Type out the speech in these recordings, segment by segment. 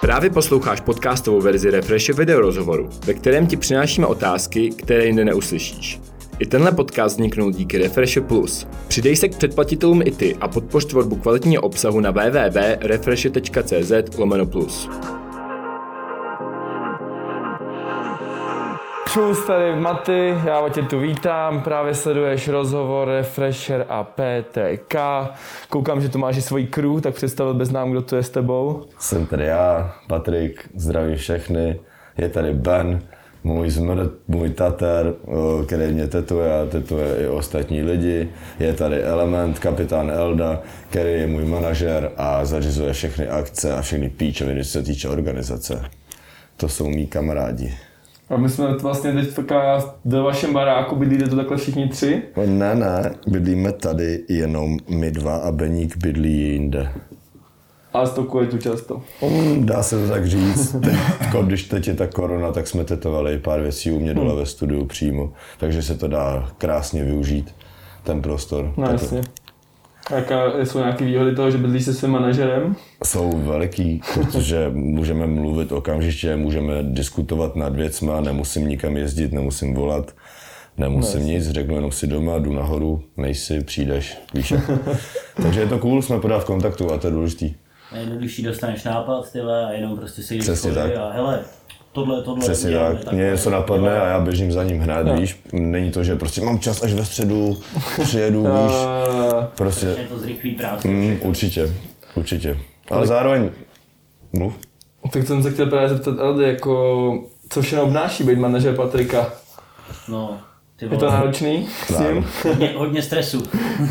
Právě posloucháš podcastovou verzi Refreshe video rozhovoru, ve kterém ti přinášíme otázky, které jinde neuslyšíš. I tenhle podcast vzniknul díky Refreshe Plus. Přidej se k předplatitelům i ty a podpoř tvorbu kvalitního obsahu na www.refreshe.cz lomeno plus. Čus, tady Maty, já tě tu vítám, právě sleduješ rozhovor Refresher a PTK. Koukám, že tu máš i svoji crew, tak představil bez nám, kdo tu je s tebou. Jsem tady já, Patrik, zdravím všechny. Je tady Ben, můj zmrt, můj tater, který mě tetuje a tetuje i ostatní lidi. Je tady Element, kapitán Elda, který je můj manažer a zařizuje všechny akce a všechny píčoviny, co se týče organizace. To jsou mý kamarádi. A my jsme vlastně teď ve vašem baráku, bydlíte to takhle všichni tři? Ne, ne, bydlíme tady jenom my dva a Beník bydlí jinde. A stokuje tu často? Um, dá se to tak říct. Teď, když teď je ta korona, tak jsme tetovali pár věcí u mě dole ve studiu přímo, takže se to dá krásně využít, ten prostor. No, jasně. Jaká jsou nějaké výhody toho, že bydlíš se svým manažerem? Jsou veliký, protože můžeme mluvit okamžitě, můžeme diskutovat nad věcma, nemusím nikam jezdit, nemusím volat, nemusím no, nic, řeknu jenom si doma, jdu nahoru, nejsi, přijdeš, víš Takže je to cool, jsme podat v kontaktu a to je důležitý. Nejjednodušší dostaneš nápad, tyhle, a jenom prostě si tak. a hele, tohle, tohle. Přesně tak. tak. Mě něco napadne a já běžím za ním hned, no. víš. Není to, že prostě mám čas až ve středu, přijedu, víš. Prostě. Je to zrychlý práce. Mm, určitě, určitě. Ale zároveň, mluv. Tak jsem se chtěl právě zeptat, Aldy, jako, co všechno obnáší být manažer Patrika? No, ty vole. Je to náročný s ním? Hodně, hodně stresu.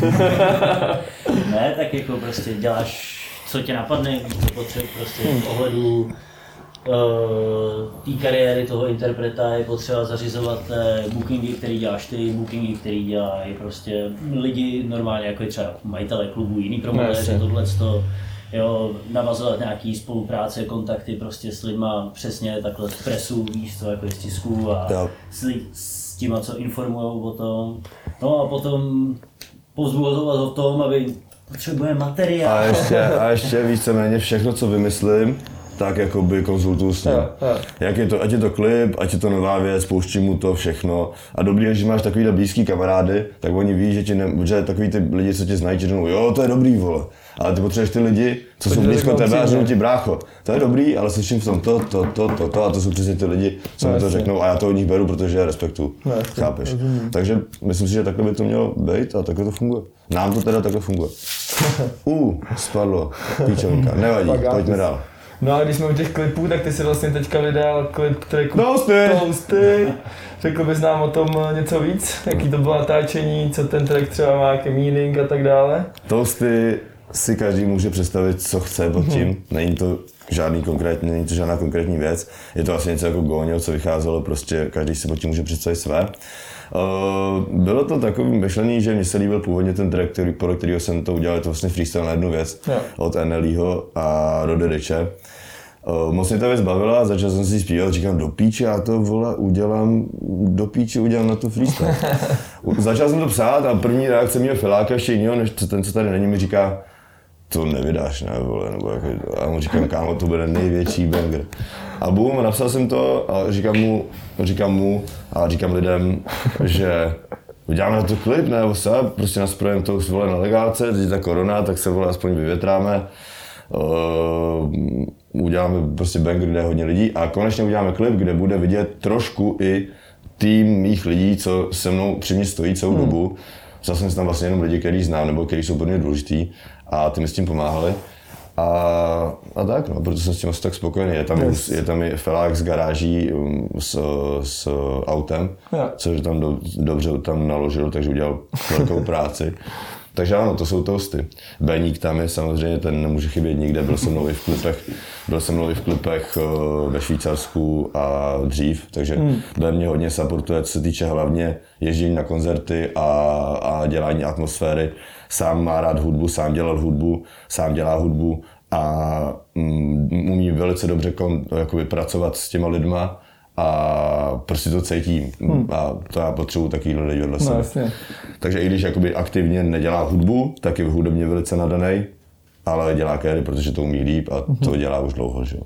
ne, tak jako prostě děláš, co tě napadne, co potřebuješ prostě v ohledu té kariéry toho interpreta je potřeba zařizovat eh, bookingy, který děláš ty, bookingy, který dělají prostě lidi normálně, jako je třeba majitele klubu, jiný promotéři, tohle jo, navazovat nějaký spolupráce, kontakty prostě s lidma, přesně takhle z presu, víš co, jako z tisku a s, s těma, co informují o tom. No a potom pozbuzovat o tom, aby potřebujeme materiál. A ještě, a ještě víceméně všechno, co vymyslím, tak jakoby konzultuju s ním. Jak je to, ať je to klip, ať je to nová věc, pouštím mu to všechno. A dobrý, když máš takovýhle blízký kamarády, tak oni ví, že, ti ne, že takový ty lidi, co tě znají, ti řeknou, jo, to je dobrý, vole. Ale ty potřebuješ ty lidi, co to jsou blízko tebe a řeknou ti brácho. To je dobrý, ale slyším v tom to, to, to, to, to a to jsou přesně ty lidi, co no, mi to řeknou a já to od nich beru, protože je respektu. No, Chápeš? Takže myslím si, že takhle by to mělo být a takhle to funguje. Nám to teda takhle funguje. U, uh, spadlo, píčovka, nevadí, pojďme dál. No a když jsme u těch klipů, tak ty si vlastně teďka vydal klip tracku Toasty. Toasty. Řekl bys nám o tom něco víc? Jaký to bylo natáčení, co ten track třeba má, jaký meaning a tak dále? Toasty si každý může představit, co chce pod tím. Mm-hmm. Není to žádný konkrétní, není to žádná konkrétní věc. Je to vlastně něco jako Góňo, co vycházelo, prostě každý si pod tím může představit své. Uh, bylo to takový myšlení, že mi se líbil původně ten track, který, pro kterého jsem to udělal, je to vlastně freestyle na jednu věc yeah. od NLEho a Roderiče. Uh, moc mě ta věc bavila, začal jsem si zpívat, říkám do píči, já to vole udělám, do píči udělám na to freestyle. začal jsem to psát a první reakce mého filáka ještě jiného, než ten, co tady není, mi říká, to nevydáš, ne, vole, nebo jako, a mu říkám, kámo, to bude největší banger. A bum, napsal jsem to a říkám mu, říkám mu a říkám lidem, že uděláme na to klip, nebo se, prostě nasprojeme to vole na legálce, teď je ta korona, tak se vole aspoň vyvětráme. Uh, uděláme prostě banger, kde je hodně lidí a konečně uděláme klip, kde bude vidět trošku i tým mých lidí, co se mnou při mě stojí celou hmm. dobu. Vzal jsem tam vlastně jenom lidi, který znám nebo kteří jsou pro mě důležitý a ty mi s tím pomáhali. A, a tak, no, proto jsem s tím asi tak spokojený. Je tam, yes. je tam i felák z garáží um, s, s autem, yeah. což tam do, dobře tam naložil, takže udělal velkou práci. Takže ano, to jsou toasty. Beník tam je samozřejmě, ten nemůže chybět nikde, byl jsem mnou i v klipech, byl jsem mnou i v klipech uh, ve Švýcarsku a dřív, takže hmm. mě hodně supportuje, co se týče hlavně ježdění na koncerty a, a dělání atmosféry sám má rád hudbu, sám dělal hudbu, sám dělá hudbu a mm, umí velice dobře kon, jakoby pracovat s těma lidma a prostě to cítím a to já potřebuji takovýhle lidi vedle No sebe. jasně. Takže i když jakoby aktivně nedělá hudbu, tak je hudebně velice nadaný, ale dělá kéry, protože to umí líp a to dělá už dlouho, že jo.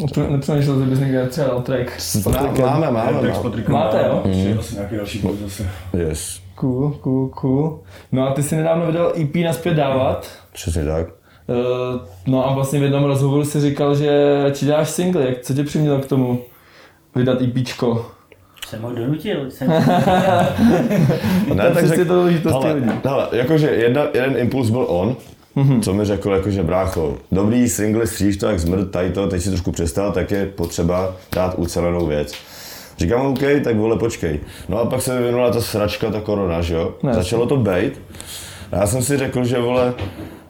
Nepře- Nepřemýšlel, že bys někde třeba dal track s Patrikem? Máme, máme, s máme. Patrikem Máte, jo? Přijde asi nějaký další boj zase. Yes, Cool, cool, cool. No a ty si nedávno vydal EP naspět dávat. přesně tak. Eh, No a vlastně v jednom rozhovoru si říkal, že radši dáš single. Jak, co tě přimělo k tomu vydat EPčko? Jsem ho donutil. Jsem... Ne, přesně řek- to důležitosti hele, lidí. hele, jakože jedna, jeden impuls byl on, Mhm. co mi řekl, jakože brácho, dobrý single, stříš to jak zmrt, tady to, teď si trošku přestal, tak je potřeba dát ucelenou věc. Říkám, OK, tak vole, počkej. No a pak se vyvinula ta sračka, ta korona, že jo? No, Začalo to bejt. A já jsem si řekl, že vole,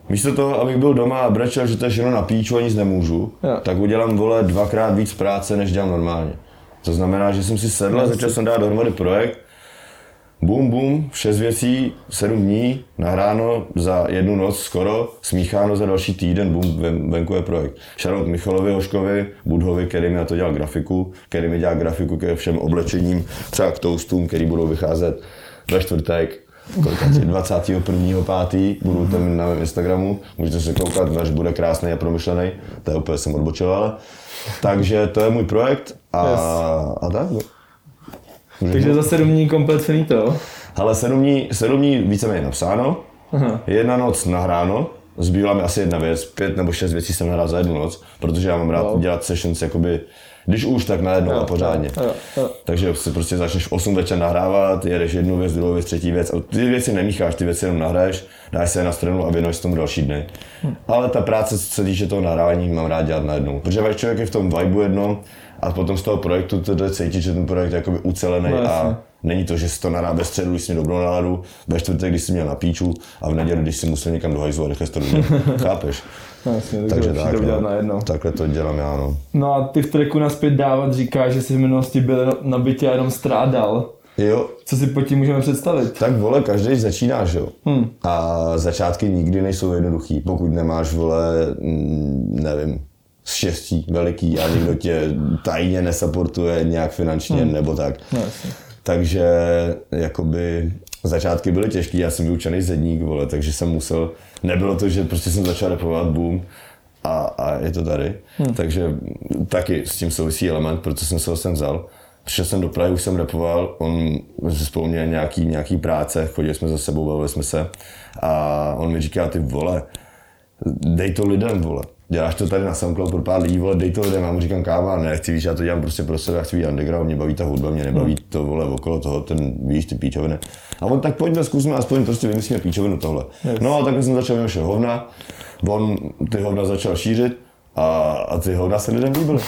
místo toho, abych byl doma a brečel, že to je všechno na píču a nic nemůžu, Jo. tak udělám, vole, dvakrát víc práce, než dělám normálně. To znamená, že jsem si sedl a začal jsem dát dohromady projekt, Bum, bum, šest věcí, sedm dní, nahráno za jednu noc skoro, smícháno za další týden, bum, ven, venku je projekt. Shoutout Michalovi Hoškovi, Budhovi, který mi na to dělal grafiku, který mi dělá grafiku ke všem oblečením, třeba k toastům, který budou vycházet ve čtvrtek, kolikat je, 21.5. budou tam na mém Instagramu, můžete se koukat, až bude krásný a promyšlený, to je úplně jsem odbočil, ale. Takže to je můj projekt a, Yes. a tak. no. Takže za sedm dní komplet finito. ale sedm dní, sedm dní víceméně napsáno, Aha. jedna noc nahráno, zbývá mi asi jedna věc, pět nebo šest věcí jsem nahrál za jednu noc, protože já mám rád Wow. dělat sessions jakoby, když už, tak najednou a pořádně. Jo, jo. Takže si prostě začneš v 8 večer nahrávat, jedeš jednu věc, druhou věc, třetí věc. A ty věci nemícháš, ty věci jenom nahraješ, dáš se je na stranu a věnuješ tomu další dny. Ale ta práce, co se týče toho nahrávání, mám rád dělat najednou. Protože člověk je v tom vibu jedno a potom z toho projektu to jde cítit, že ten projekt je jakoby ucelený No, a není to, že si to nahrá ve středu, když jsi měl dobrou náladu, ve čtvrtek, když jsi měl na píču a v neděli, když si musel někam do hajzlu a rychle to dodělat. Chápeš? No, jasně, takže, Takže tak, no. najednou. takhle to dělám já, no. No a ty v tracku naspět dávat říkáš, že jsi v minulosti byl na bytě a jenom strádal. Jo, Co si pod tím můžeme představit? Tak vole, každý začíná, že jo? Hmm. A začátky nikdy nejsou jednoduchý, pokud nemáš, vole, mm, nevím, štěstí veliký a někdo tě tajně nesaportuje nějak finančně Hmm. nebo tak. No, jasně. Takže jakoby začátky byly těžký, já jsem vyučený zedník, vole, takže jsem musel, nebylo to, že prostě jsem začal repovat, boom, a, a je to tady. Hmm. Takže taky s tím souvisí element, proto jsem se ho sem vzal. Přišel jsem do Prahy, už jsem repoval, on spolu měl nějaký, nějaký práce, chodili jsme za sebou, bavili jsme se a on mi říká, ty vole, dej to lidem, vole. Děláš to tady na SoundCloud pro pár lidí, vole, dej to lidem. Já mu říkám, káva, ne, chci víš, já to dělám prostě pro sebe, já chci být underground, mě baví ta hudba, mě nebaví to, vole, okolo toho, ten, víš, ty píčoviny. A on tak pojďme, zkusme, aspoň prostě vymyslíme píčovinu tohle. No a takhle jsem začal vymýšlet hovna, on ty hovna začal šířit, a, a ty hovna se lidem líbily.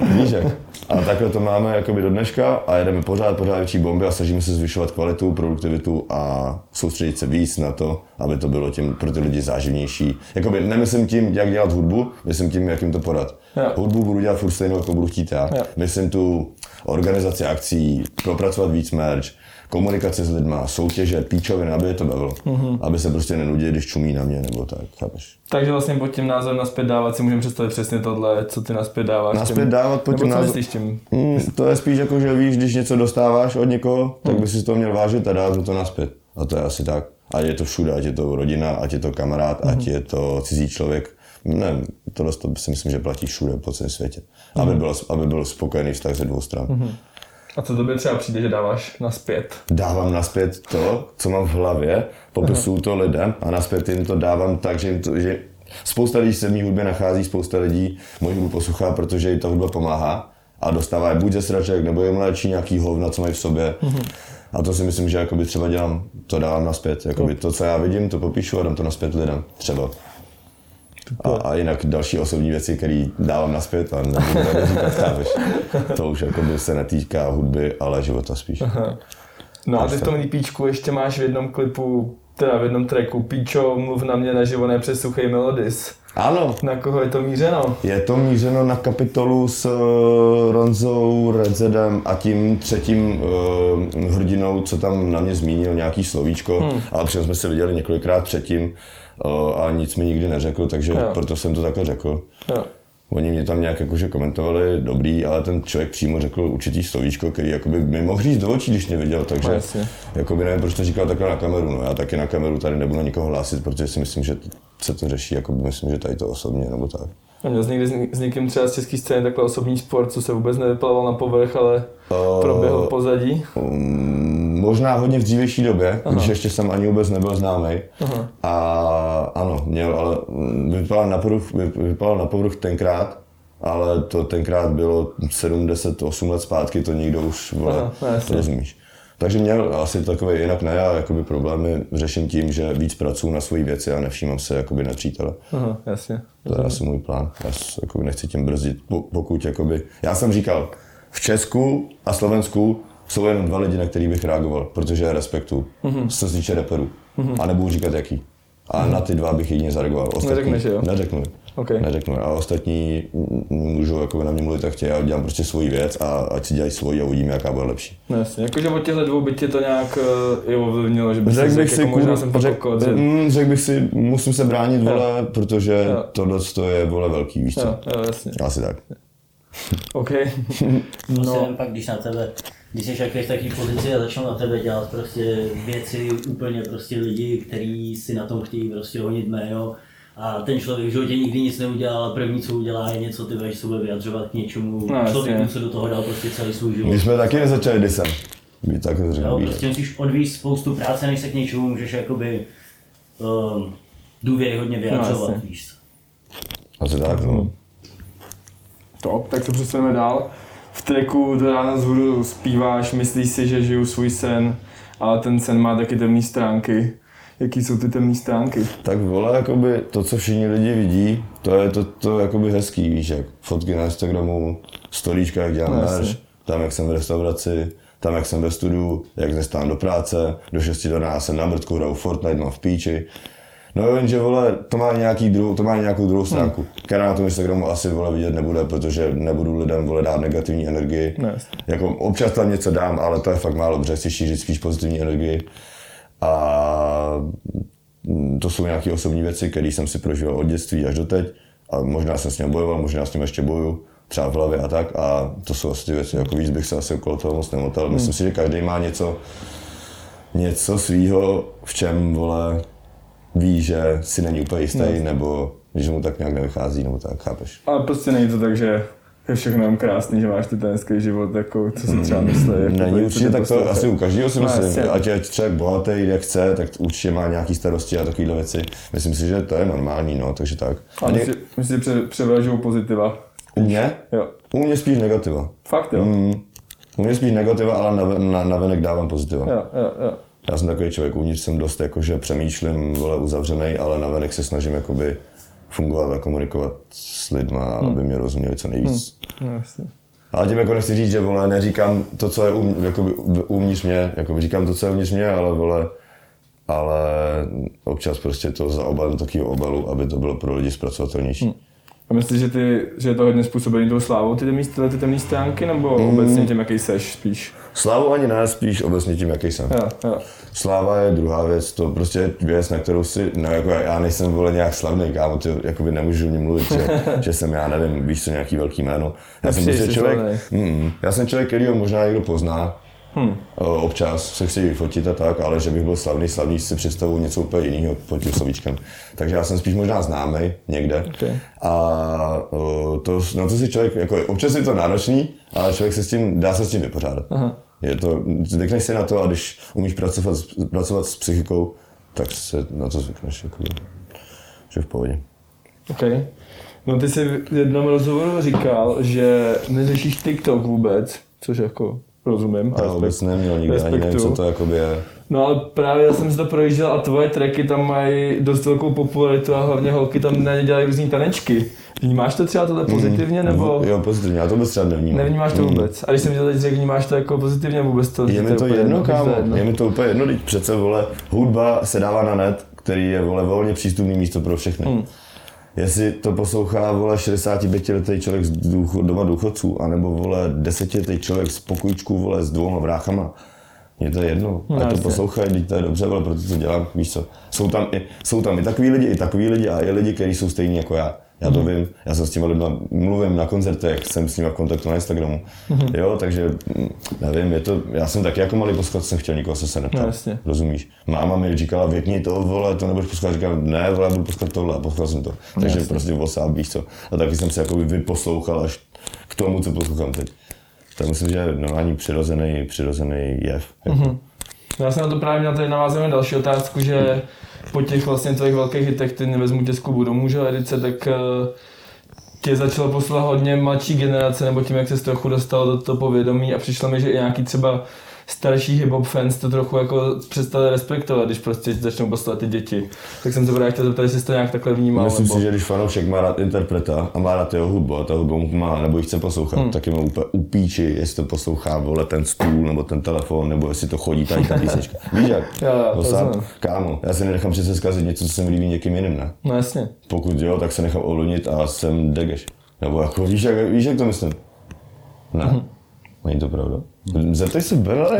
Víš jak? A takhle to máme jakoby do dneška a jedeme pořád, pořád větší bomby a snažíme se zvyšovat kvalitu, produktivitu a soustředit se víc na to, aby to bylo tím pro ty lidi záživnější. Jakoby nemyslím tím, jak dělat hudbu, myslím tím, jak jim to podat. Jo. Hudbu budu dělat furt stejnou, jako budu chtít já. Jo. Myslím tu organizaci akcí, propracovat víc merch, komunikaci s lidma, soutěže, píčoviny, aby je to bavilo. Mm-hmm. Aby se prostě nenudili, když čumí na mě, nebo tak, chápeš? Takže vlastně pod tím názvem naspět dávat si můžeme představit přesně tohle, co ty naspět dáváš. Naspět tím- dávat pod tím tím? Mm, to je spíš jako, že víš, když něco dostáváš od někoho, tak bys si to měl vážit a dát mu to naspět. A to je asi tak. Ať je to všude, ať je to rodina, ať je to kamarád, ať je to cizí člověk. Ne, tohle to si myslím, že platí všude po celém světě. Aby, byl, aby byl spokojený vztah ze dvou stran. A co tobě třeba přijde, že dáváš naspět? Dávám naspět to, co mám v hlavě, popisuju to lidem a naspět jim to dávám tak, že, jim to, že spousta lidí se v mý hudbě nachází, spousta lidí moji hudbu poslouchá, protože jim ta hudba pomáhá a dostává je buď ze sraček, nebo jim léčí nějaký hovna, co mají v sobě. A to si myslím, že jakoby třeba dělám, to dávám naspět. Jakoby to, co já vidím, to popíšu a dám to naspět lidem. Třeba. A, a jinak další osobní věci, které dávám naspět a nebudu tady říkat, chápeš. To už jakoby se netýká hudby, ale života spíš. No a ty v tom EPčku ještě máš v jednom klipu, teda v jednom tracku, Píčo, mluv na mě naživo, ne přes suchej melodis. Ano, Na koho je to mířeno? Je to mířeno na kapitolu s uh, Ronzou, Redzedem a tím třetím uh, hrdinou, co tam na mě zmínil nějaký slovíčko, hmm. ale přitom jsme se viděli několikrát předtím uh, a nic mi nikdy neřekl, takže Jo. proto jsem to takhle řekl. Jo. Oni mě tam nějak jakože komentovali dobrý, ale ten člověk přímo řekl určitý slovíčko, který jakoby mi mohl říct do očí, když mě viděl, takže No, jasně. jakoby nevím, proč to říkal takhle na kameru. No, já taky na kameru tady nebudu nikoho hlásit, protože si myslím, že se to řeší, jako myslím, že tady to osobně nebo tak. A měl jsi někdy s, ně- s někým třeba z české scény takhle osobní sport, co se vůbec nevyplaval na povrch, ale Eh, proběhl v pozadí? Mm, Možná hodně v dřívější době, Aha. když ještě jsem ani vůbec nebyl známý. A ano, měl, ale vypadal na povrch, vy- vypadal na povrch tenkrát, ale to tenkrát bylo 7-10-8 let zpátky, to nikdo už, vole, Aha, no jasně. rozumíš. Takže měl asi takové, jinak ne, já jakoby problémy řeším tím, že víc pracuji na svoji věci a nevšímám se jakoby na přítele. Aha, jasně. To je asi můj plán. Já jakoby nechci tím brzdit, po- pokud jakoby... Já jsem říkal, v Česku a Slovensku jsou jenom dva lidi, na který bych reagoval, protože je respektu, mm-hmm. co se týče reperů. Mm-hmm. A nebudu říkat jaký. A mm-hmm. na ty dva bych jedině zareagoval. Ostatní, Neřekneš, jo? Neřeknu. OK. Neřeknu. A ostatní můžou jako na mě mluvit, jak chtějí, já dělám prostě svoji věc a ať si dělají svoji a uvidíme, jaká bude lepší. No jasně, jakože od těchto dvou by tě to nějak uh, i ovlivnilo, že Řekl řekl, bych si, jako možná jsem to řek, kokot, že... mm, řekl bych si, musím se bránit, vole, protože Jo. tohle to je, vole, velký, víš co? Jo, jo, jasně. Asi tak. OK. No. No, Prostě pak, když na tebe, když jsi jak v takové pozici a začnou na tebe dělat prostě věci úplně prostě lidi, kteří si na tom chtějí prostě honit jméno, a ten člověk v životě nikdy nic neudělal, a první, co udělá, je něco, ty budeš se bude vyjadřovat k něčemu No, člověku, co do toho dal prostě celý svůj život. My jsme taky nezačali disem. Být tak to řekl. Jo, být. prostě musíš odvíct spoustu práce, než se k něčemu můžeš jakoby um, důvěryhodně vyjadřovat, jasně. víš co. Asi tak, no. top, tak se přesuneme dál. V tracku do rána zhůru zpíváš, myslíš si, že žiju svůj sen, ale ten sen má taky temné stránky. Jaký jsou ty temné stránky? Tak vole, jakoby to, co všichni lidi vidí, to je to, to jakoby hezký, víš, jak fotky na Instagramu, storíčka, jak dělám No, jasně. tam, jak jsem v restauraci, tam, jak jsem ve studiu, jak nestám do práce, do 6 do rána jsem na mrtku, hraju Fortnite, mám v píči. No jenže vole, to má, nějaký druhou, to má nějakou druhou stránku, která na tom Instagramu asi vole vidět nebude, protože nebudu lidem vole dát negativní energii. No, jasně. Jako občas tam něco dám, ale to je fakt málo, protože chci šířit spíš pozitivní energii. A mm, to jsou nějaké osobní věci, které jsem si prožíval od dětství až do teď. A možná jsem s ním bojoval, možná s ním ještě bojuju, třeba v hlavě a tak. A to jsou asi ty věci, jako víc bych se asi okolo toho moc nemotal. Myslím si, že každý má něco, něco svýho, v čem, vole, ví, že si není úplně jistý, nebo že mu tak nějak nevychází, nebo tak, chápeš? Ale prostě není to tak, že je všechno jenom krásný, že máš ty ten život, jako, co si třeba myslí. Jako, Není určitě tě tak to poslouchají. asi u každého si No, myslím, jasně. ať je člověk bohatý, jak chce, tak určitě má nějaký starosti a takovéhle věci. Myslím si, že to je normální, no, takže tak. A A myslíš, myslíš, že pře- převažují pozitiva? u mě? Jo. U mě spíš negativa. Fakt jo? Mm, u mě spíš negativa, ale na, na, na venek dávám pozitiva. Jo, jo, jo. Já jsem takový člověk, uvnitř jsem dost jakože přemýšlím, vole, uzavřený, ale na venek se snažím jakoby fungovat a komunikovat s lidma, aby mě rozuměli co nejvíc. No, jasně. Ale tím jako nechci říct, že vole, neříkám to, co je u, jakoby, uvnitř mě, jakoby říkám to, co je uvnitř mě, ale vole, ale občas prostě to zaobalím do takového obalu, aby to bylo pro lidi zpracovatelnější. A myslíš, že, ty, že je to hodně způsobený tou slávou, ty, temný, tyhle ty temné stránky, nebo Mm. obecně tím, jaký seš spíš? Slávu ani ne, spíš obecně tím, jaký jsem. Jo, jo. Sláva je druhá věc, to prostě je věc, na kterou si, no jako já nejsem vole nějak slavný, kámo, ty jakoby nemůžu něm mluvit, že, že, jsem, já nevím, víš co, nějaký velký jméno. Já jsem prostě člověk, mm, já jsem člověk, který ho možná někdo pozná, Hm. O, Občas se chci vyfotit a tak, ale že bych byl slavný, slavný si představuju něco úplně jiného pod tím slovíčkem. Takže já jsem spíš možná známý někde. Okay. A to, na to si člověk, jako občas je to náročný, ale člověk se s tím, dá se s tím vypořádat. Aha. Je to, zvykneš si na to a když umíš pracovat, s- pracovat s psychikou, tak se na to zvykneš, jako, že v pohodě. OK. No ty jsi v jednom rozhovoru říkal, že neřešíš TikTok vůbec, což jako rozumím. a Já vůbec neměl nikdy, ani nevím, co to jakoby je. No ale právě já jsem si to projížděl a tvoje tracky tam mají dost velkou popularitu a hlavně holky tam na ně dělají různý tanečky. Vnímáš to třeba tohle pozitivně nebo Jo, pozitivně, já to vůbec třeba nevnímám. nevnímáš to vůbec? A když jsem ti to teď řekl, vnímáš to jako pozitivně vůbec to? Je mi to úplně jedno, úplně kámo, jedno. je mi to úplně jedno, teď přece, vole, hudba se dává na net, který je, vole, volně přístupný místo pro všechny. Hmm. Jestli to poslouchá, vole, 65-letý člověk z důcho, doma důchodců, anebo, vole, 10-letý člověk z pokojčku, vole, s dvouma bráchama, mně to je jedno, No, ať to poslouchají, teď to je dobře, vole, proto to dělám, víš co. Jsou tam, i, jsou tam i takový lidi, i takový lidi a i lidi, kteří jsou stejní jako já. Já to vím, já jsem s těma lidma mluvím na koncertech, jsem s nimi v kontaktu na Instagramu. Jo, takže mm, nevím, je to, já jsem taky jako malý poskat, jsem chtěl nikoho se se neptat. No, jasně. Rozumíš? Máma mi říkala, věkni to, vole, to nebudeš poslouchat. Říkám, ne, vole, budu poslouchat tohle, a poslouchal jsem to. Takže jasně. prostě osám, víš co. A taky jsem se jako vyposlouchal až k tomu, co poslouchám teď. Tak myslím, že je normální přirozený, přirozený jev. Jako. Já jsem na to právě měl tady navázat na další otázku, že po těch vlastně tvých velkých hitech, ty nevezmu tě z klubu domů, že edice, tak eh, tě začalo poslouchat hodně mladší generace, nebo tím, jak se trochu dostal do toho povědomí a přišlo mi, že i nějaký třeba starší hip-hop fans to trochu jako přestali respektovat, když prostě začnou poslouchat ty děti. Tak jsem se právě chtěl zeptat, jestli jsi to nějak takhle vnímal. Myslím nebo... si, že když fanoušek má rád interpreta a má rád jeho hudbu a ta hudba mu má, nebo ji chce poslouchat, hmm. tak je mu úplně upíči, jestli to poslouchá vole ten stůl nebo ten telefon, nebo jestli to chodí tady ta písnička. Víš jak? Znám. kámo, já si nenechám přece zkazit něco, co se mi líbí někým jiným, ne? No jasně. Pokud jo, tak se nechám ovlivnit a jsem degeš. Nebo jako, víš jak, víš, jak to myslím? Ne. Mhm. Není to pravda. Zeptej se Bela,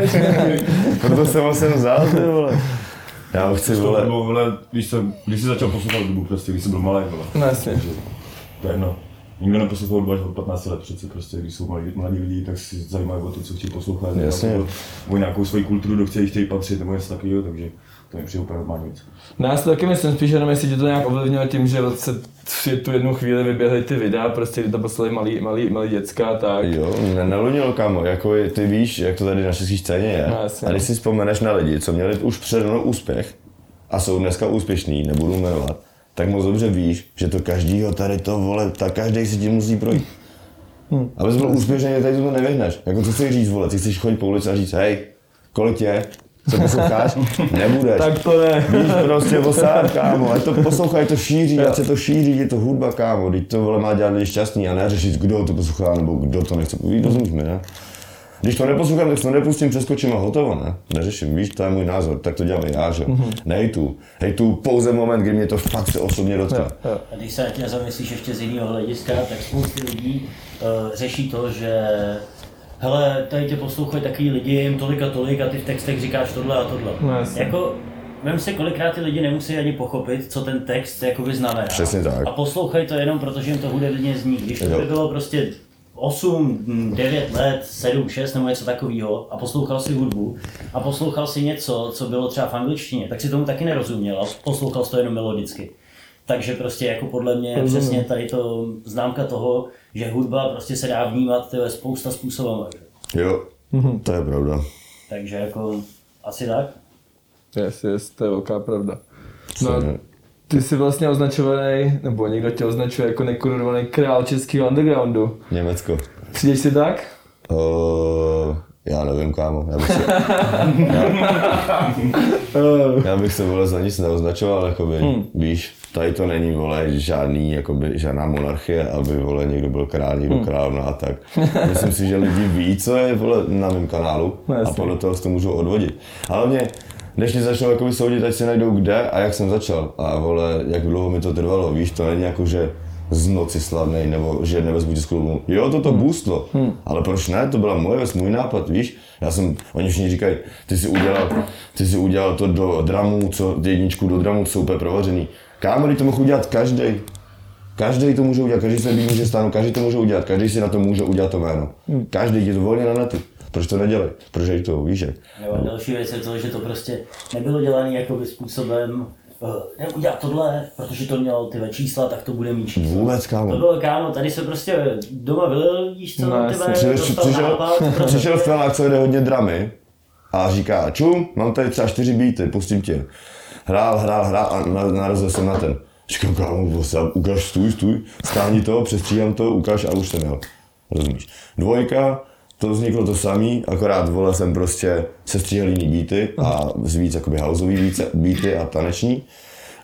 proto jsem ho sem vzal, ty vole. Já ho chci, vole, bylo, vole, když, jsem, když jsi začal poslouchat hudbu, prostě, když jsi byl malý, vole. No jasně. Takže to je jedno. Nikdo neposlouchal hudbu až od 15 let přece, prostě, když jsou mladí, mladí lidi, tak si zajímají o to, co chtějí poslouchat. Jasně. Nebo O nějakou svoji kulturu, do které chtějí patřit, nebo něco takového, takže to mi přijde úplně normální věc. No já si to taky myslím, spíš jenom jestli tě to nějak ovlivnilo tím, že se v tu jednu chvíli vyběhly ty videa, prostě kdy to poslali malý, malý, malý děcka, tak. Jo, ne, nelunilo kámo, jako je, ty víš, jak to tady na české scéně je. No, jasně, a když si vzpomeneš na lidi, co měli už předno úspěch a jsou dneska úspěšní, nebudu jmenovat, tak moc dobře víš, že to každýho tady to vole, tak každý si tím musí projít. Hmm. Abys byl úspěšný, tady to nevyhneš. Jako co chceš říct, vole, ty chceš chodit po ulici a říct, hej, kolik je, co posloucháš? Nebudeš. Tak to ne. Víš, prostě osám, kámo, ať to poslouchá, ať to šíří, ať se to šíří, je to hudba, kámo, teď to vole má dělat lidi šťastný a ne řešit, kdo to poslouchá, nebo kdo to nechce, víš, rozumíš mi, ne? Když to neposlouchám, tak to nepustím, přeskočím a hotovo, ne? Neřeším, víš, to je můj názor, tak to dělám i já, že? Mm-hmm. Nejtu. Hejtu pouze moment, kdy mě to fakt se osobně dotkne. A když se na tě zamyslíš ještě z jiného hlediska, tak spousty lidí uh, řeší to, že hele, tady tě poslouchají takový lidi, jim tolik a tolik a ty v textech říkáš tohle a tohle. No jako, vem si, kolikrát ty lidi nemusí ani pochopit, co ten text jakoby znamená. Přesně tak. A poslouchají to jenom proto, že jim to hudebně zní. Když to by bylo prostě 8, 9 let, 7, 6 nebo něco takového a poslouchal si hudbu a poslouchal si něco, co bylo třeba v angličtině, tak si tomu taky nerozuměl a poslouchal jsi to jenom melodicky. Takže prostě jako podle mě je Rozumím. přesně tady to známka toho, že hudba prostě se dá vnímat tyhle spousta způsobů. Jo, to je pravda. Takže jako asi tak. Yes, yes, to je velká pravda. No, ty jsi vlastně označovaný, nebo někdo tě označuje jako nekorunovaný král českého undergroundu. Německo. Přijdeš si tak? Uh, já nevím, kámo. Já bych se, já bych se vole za nic neoznačoval, jakoby, hmm. víš, tady to není, vole, žádný, jakoby, žádná monarchie, aby, vole, někdo byl král, někdo hmm. královna a tak. Myslím si, že lidi ví, co je, vole, na mém kanálu No, a podle toho si to můžou odvodit. Hlavně, než mě začnou jakoby soudit, ať si najdou kde a jak jsem začal. A vole, jak dlouho mi to trvalo, víš, to není jako, že z noci slavnej, nebo že nevezmu tě z klubu. Jo, to to boostlo, hmm. ale proč ne, to byla moje věc, můj nápad, víš. Já jsem, oni všichni říkají, ty si udělal, ty si udělal to do dramů, co, jedničku do dramů, co jsou úplně provařený. Kámo, to mohl udělat každý. Každý to může udělat, každý se líbí může stáhnout, každý to může udělat, každý si na to může udělat to jméno. Každý je to volně na netu. Proč to nedělej? Proč je to, víš jak? Jo, a další věc je to, že to prostě nebylo dělané jakoby způsobem, uh, neudělat tohle, protože to mělo ty čísla, tak to bude mít čísla. Vůbec, To kámo. bylo kámo, tady se prostě doma vylil, víš co, No, no, ty Přišel, dostal přišel, nápad, prostě přišel Felák, co jde hodně dramy a říká, čum, mám tady třeba čtyři beaty, pustím tě. Hrál, hrál, hrál a na- narazil jsem na ten. Říkám, kámo, ukaž, stůj, stůj, stáhni to, přestříhám to, ukaž a už jsem jel. Rozumíš? Dvojka, to vzniklo to samý, akorát vole jsem prostě sestříhal jiný beaty a z víc jakoby houseový beaty a taneční.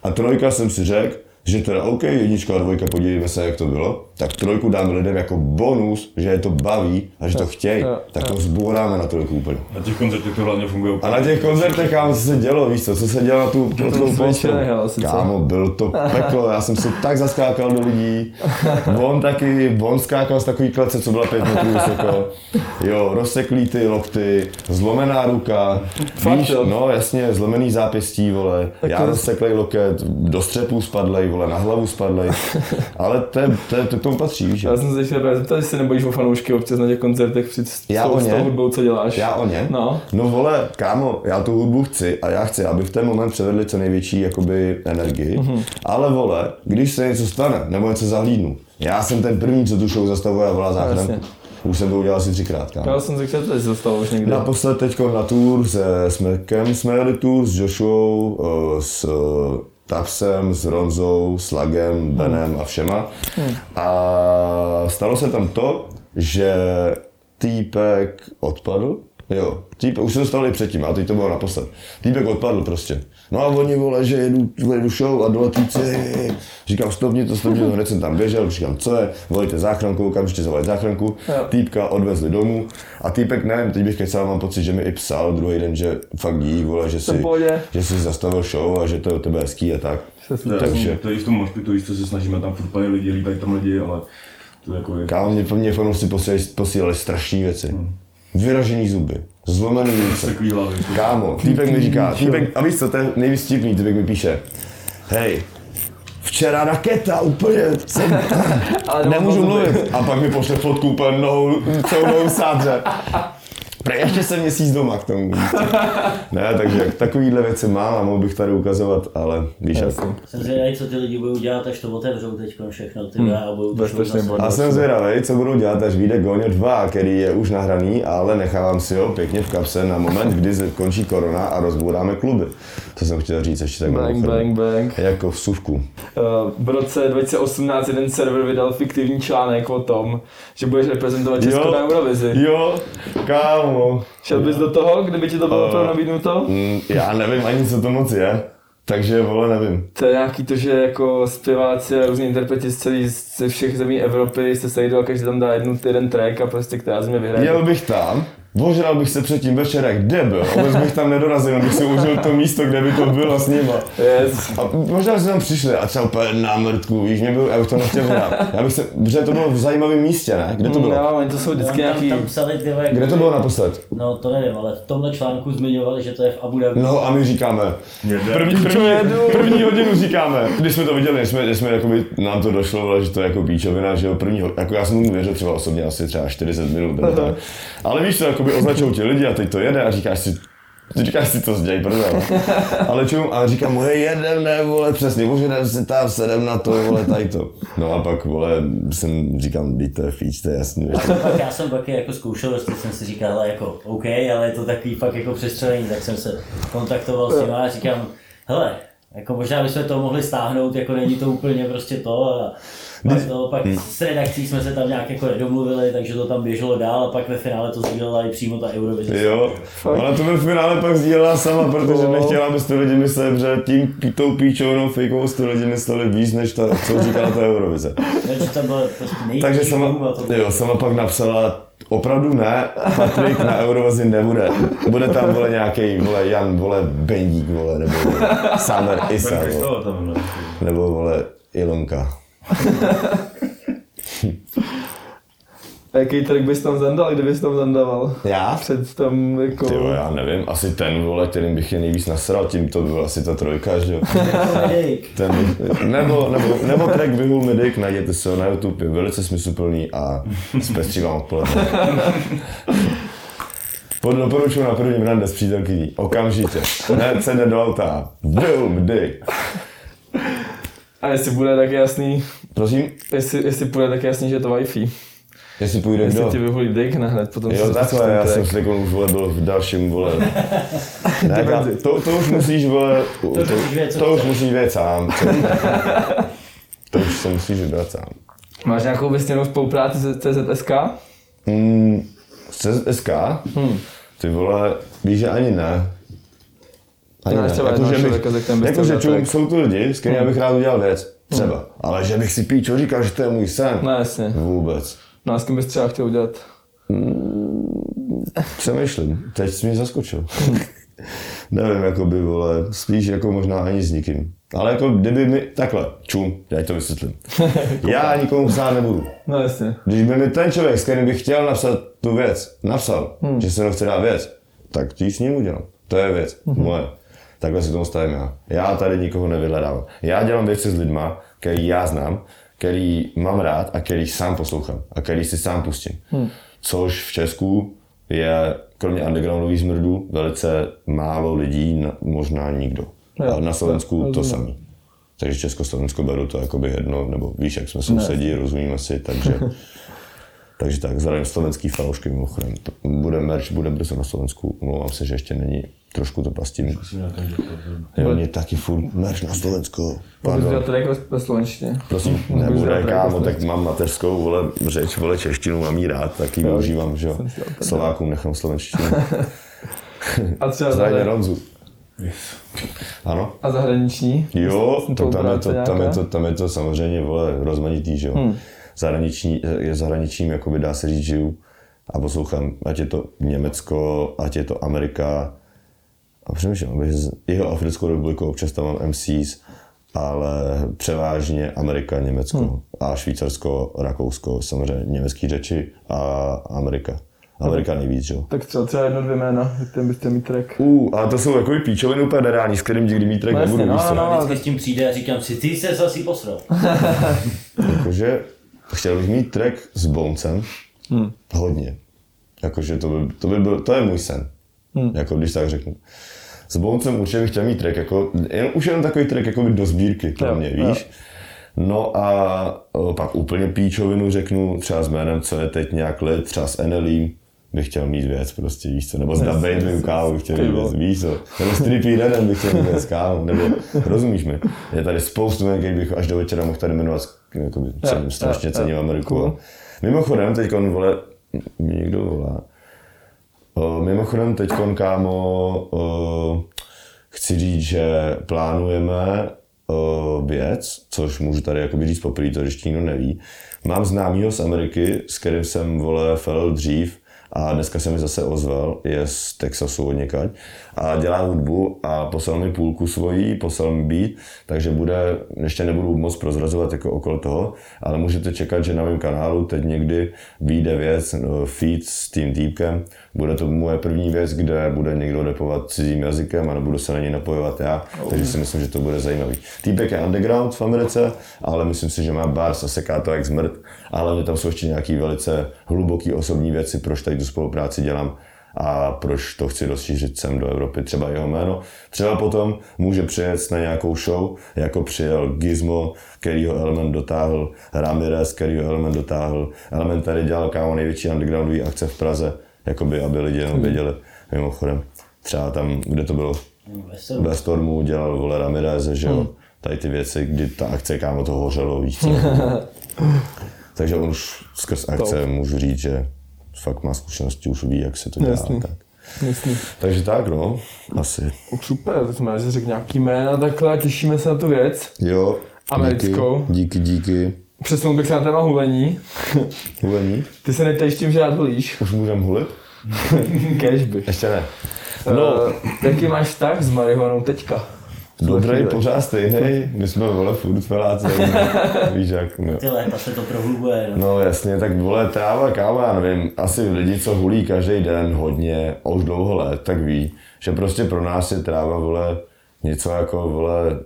A trojka jsem si řekl, že teda OK, jednička a dvojka, podívejme se, jak to bylo, tak trojku dáme lidem jako bonus, že je to baví a že to chtějí, tak to zbouráme na trojku úplně. Na těch koncertech to hlavně funguje A úplně. na těch koncertech, kámo, co se dělo, víš co, co se dělo na tu, jsi postu. Kámo, byl to peklo, já jsem se tak zaskákal do lidí. On taky, on skákal z takový klece, co byla pět metrů vysoko. Jo, rozseklý ty lokty, zlomená ruka. Fakt, víš, no jasně, zlomený zápěstí, vole. Já rozseklej loket, do střepů spadlej, vole. na hlavu spadly. Ale to, to, to k tomu patří, víš? jo. Já jsem se chtěl zeptat, jestli se nebojíš o fanoušky občas na těch koncertech při s, Já s, o ně. tou hudbou, co děláš. Já o ně? No. No vole, kámo, já tu hudbu chci a já chci, aby v ten moment převedli co největší jakoby energii, Mhm. mm-hmm. ale vole, když se něco stane, nebo něco zahlídnu, já jsem ten první, co tu show zastavuje a volá záchranku. Už jsem to udělal asi třikrát, kámo. Já jsem se chtěl, že to stalo už někdy. Naposled teď na tour se Smekem jsme jeli tour s Joshou, eh, s Tapsem, s Ronzou, s Lagem, Benem a všema. A stalo se tam to, že týpek odpadl. Jo, týpek, už se to stalo i předtím, ale teď to bylo naposled. Týpek odpadl prostě. No a oni vole, že jedu, jedu show a dole týci, říkám stopni to, stopni to, hned jsem tam běžel, říkám co je, volejte záchranku, okamžitě zavolali záchranku, Jo. týpka odvezli domů a týpek, nevím, teď bych kecal, mám pocit, že mi i psal druhý den, že fakt dík, vole, že si, že si zastavil show a že to je o tebe hezký a tak. To je, Takže- to je i v tom víš, co se snažíme tam furt lidi, lítají tam lidi, ale to je jako je. Kámo, mě, mě fanoušci posílali, posílali strašné věci. Vyražený zuby, zlomený ruce. Kámo, týpek mi říká, týpek, a víš co, to je nejvíc vtipný, týpek mi píše, hej, včera raketa, úplně jsem, nemůžu mluvit. A pak mi pošle fotku úplně nohou, celou nohou sádře. Pre, ještě jsem měsíc doma k tomu. Ne, takže takovýhle věci mám a mohl bych tady ukazovat, ale víš jak. Jsem zvědavý, co ty lidi budou dělat, až to otevřou teď všechno, ty Hmm. a budou. A jsem zvědavý, co budou dělat, až vyjde Goňo 2, který je už nahraný, ale nechávám si ho pěkně v kapse na moment, kdy se končí korona a rozbouráme kluby. To jsem chtěl říct ještě tak Bang, bang, bang. Jako v suvku. Eh, V roce 2018 jeden server vydal fiktivní článek o tom, že budeš reprezentovat Česko na Eurovizi. jo, kámo. Šel bys do toho, kdyby ti to bylo Eh. opravdu nabídnuto? Mm, já nevím ani, co to moc je, takže vole, nevím. To je nějaký to, že jako zpěváci a různí interpreti z celý, ze všech zemí Evropy se sejdou a každý tam dá jednu, jeden track a prostě která země vyhraje. Jel bych tam, Božral bych se předtím večer jak debil, vůbec bych tam nedorazil, abych si užil to místo, kde by to bylo s nima. Yes. A možná, že tam přišli a třeba úplně na mrtku, víš, mě byl, já bych to nechtěl hrát. Já bych se, protože to bylo v zajímavém místě, ne? Kde to bylo? No, oni to jsou vždycky nějaký... tam psali, ty vole, Kde to bylo naposled? No to nevím, ale v tomhle článku zmiňovali, že to je v Abu Dhabi. No a my říkáme, první, první, první hodinu říkáme, když jsme to viděli, když jsme, když jsme jakoby, nám to došlo, vole, že to je jako píčovina, že jo, první, jako já jsem mu věřil třeba osobně asi třeba 40 minut, nebo tak. ale víš co, jakoby označují ti lidi a teď to jede a říkáš si, ty říkáš si to zděj, prdel. Ale čum, a říkám mu, hej, jedem, ne, vole, přesně, můžeme si tam, sedem na to, vole, tady to. No a pak, vole, jsem, říkám, teď to je fíč, to je jasný. Tak já jsem taky jako zkoušel, jestli jsem si říkal, hele, jako OK, ale je to takový fakt jako přestřelení, tak jsem se kontaktoval s nimi a říkám, hele, jako možná bychom to mohli stáhnout, jako není to úplně prostě to a pak, to, pak s redakcí jsme se tam nějak jako nedomluvili, takže to tam běželo dál a pak ve finále to sdílela i přímo ta Eurovize. Jo, ona to ve finále pak sdílela sama, protože nechtěla, aby ty lidi mysleli, že tím tou píčovnou fejkovou ty lidi mysleli víc, než ta, co říkala ta Eurovize. Takže tam bylo prostě nejvíc Takže sama, to jo, sama pak napsala, opravdu ne, Patrik na Eurovizi nebude. Bude tam, vole, nějaký, vole, Jan, vole, Bendík, vole, nebo Summer Isa, vole, nebo, vole, Ilonka. A jaký track bys tam zandal, kdybys tam zandával? Já? Před tam jako... Ty jo, já nevím, asi ten, vole, kterým bych je nejvíc nasral, tím to byla asi ta trojka, že jo. Ten, nebo, nebo, nebo track Vyhul mi dick, najděte se ho na YouTube, je velice smysluplný a zpestří vám odpoledne. Pod doporučuji na prvním rande s přítelkyní, okamžitě. Ne, sedne do auta, Vyhul mi dick. A jestli bude tak jasný, Prosím, jestli, jestli bude tak jasný, že je to Wi-Fi. Jestli půjde Jestli kdo? ti vyholí dick na hned, potom Jo, takhle, ten já jsem si už vole, byl v dalším, vole. Ne, já, to, to už musíš, vole, to, už musíš vědět, co to už musíš vědět sám. co- To už se musíš vybrat sám. Máš nějakou vysněnou spolupráci se CZSK? Hmm, CZSK? Hmm. Ty vole, víš, že ani ne. Ani ne. třeba Jako, jako, jsou to lidi, s kterými bych rád udělal věc. Třeba. Ale že bych si píčo říkal, že to je můj sen. No jasně. Vůbec. No a s kým bys třeba chtěl udělat? Přemýšlím. Teď jsi mě zaskočil. Nevím, jako by, vole, spíš jako možná ani s nikým. Ale jako kdyby mi, takhle, čum, já to vysvětlím. já nikomu psát nebudu. No jasně. Když by mi ten člověk, s kterým bych chtěl napsat tu věc, napsal, hmm. že se mnou chce dát věc, tak ti s ním udělám. To je věc, hmm. moje. Takhle si tomu stavím já. Já tady nikoho nevyhledávám. Já dělám věci s lidma, který já znám, který mám rád a který sám poslouchám a který si sám pustím. Hmm. Což v Česku je, kromě undergroundových zmrdů, velice málo lidí, možná nikdo. Jo, a na Slovensku jo, to samý. Takže Československo beru to jakoby jedno, nebo víš, jak jsme sousedí, rozumíme si, takže, takže tak, zdravím slovenský fanoušky mimochodem. Bude merch, bude brzo na Slovensku, omlouvám se, že ještě není, trošku to pastím. Každý Jo, mě taky furt merch na Slovensko. Pardon. dělat track ve, ve slovenštině. Prosím, nebude, track kámo, tak mám mateřskou, vole, řeč, vole, češtinu, mám jí rád, tak ji využívám, že jo. Slovákům nechám slovenštinu. A třeba zahrani- Ronzu. Ano. a zahraniční? Jo, to, tam, je to, tam, je to, tam je to samozřejmě vole, rozmanitý, že jo. Hmm. Zahraniční, je zahraničím, jakoby dá se říct, žiju a poslouchám, ať je to Německo, ať je to Amerika, a přemýšlím, abych z jeho Africkou republiku občas tam mám MCs, ale převážně Amerika, Německo hmm. a Švýcarsko, Rakousko, samozřejmě německý řeči a Amerika. Amerika nejvíc, že jo. Tak třeba, třeba jedno, dvě jména, kterým byste mít track. Uh, ale to jsou jako píčoviny úplně nereální, s kterým nikdy mít track No jasně, nebudu, no, co? no, no. Vždycky s tím přijde a říkám si, ty se asi posral. Jakože chtěl bych mít track s Boncem, hmm. hodně. Jakože to by, to by byl, to je můj sen. Hmm. Jako když tak řeknu. S Boncem určitě bych chtěl mít track, jako, jen, už jenom takový track jako do sbírky pro Jo, mě, jo. víš? No a o, pak úplně píčovinu řeknu, třeba s jménem, co je teď nějak let, třeba s Enelím, bych chtěl mít věc, prostě víš co, nebo s Dabejem jasně, kámo bych chtěl mít věc, vole. víš co, nebo s Trippy Redem bych chtěl mít věc, kámo, nebo rozumíš mi, je tady spoustu jmen, který bych až do večera mohl tady jmenovat, jakoby, cením, jo, strašně jo, cením Ameriku. Mimochodem, teď vole, mě někdo volá, O, mimochodem teď, kámo, o, chci říct, že plánujeme o, věc, což můžu tady jakoby říct poprvé, to ještě nikdo neví. Mám známýho z Ameriky, s kterým jsem vole felil dřív a dneska se mi zase ozval, je z Texasu od někať a dělá hudbu a poslal mi půlku svojí, poslal mi beat, takže bude, ještě nebudu moc prozrazovat jako okolo toho, ale můžete čekat, že na mém kanálu teď někdy vyjde věc, no, feed s tím týpkem, bude to moje první věc, kde bude někdo repovat cizím jazykem a nebudu se na něj napojovat já, takže si myslím, že to bude zajímavý. Týpek je underground v Americe, ale myslím si, že má bars a seká to jak zmrt, ale tam jsou ještě nějaký velice hluboký osobní věci, proč tady tu spolupráci dělám a proč to chci rozšířit sem do Evropy, třeba jeho jméno. Třeba potom může přijet na nějakou show, jako přijel Gizmo, kterýho Element dotáhl, Ramirez, kterýho Element dotáhl. Element tady dělal kámo největší undergroundový akce v Praze, jakoby, aby lidi jenom věděli. Mimochodem, třeba tam, kde to bylo, Vesel. ve Stormu dělal vole Ramirez, že jo, tady ty věci, kdy ta akce kámo to hořelo, víš co. Takže on už skrz akce můžu říct, že fakt má zkušenosti, už ví, jak se to dělá. Jasný. Tak. Jasný. Takže tak no, asi. Super, tak jsme že řekl nějaký jména, takhle a těšíme se na tu věc. Jo. Americkou. Díky, díky. díky. Přesunul bych se na téma hulení. Hulení? Ty se netajíš tím, že rád hulíš. Už můžem hulit? Kež bych. Ještě ne. No. No, Uh, jaký máš vztah s marihuanou teďka? Dobrý, chvíli. pořád stejný. My jsme vole furt feláci. Víš jak, no. Ty léta se to prohlubuje. No. No jasně, tak vole tráva, káva, já nevím, asi lidi, co hulí každý den hodně a už dlouho let, tak ví, že prostě pro nás je tráva, vole, něco jako, vole,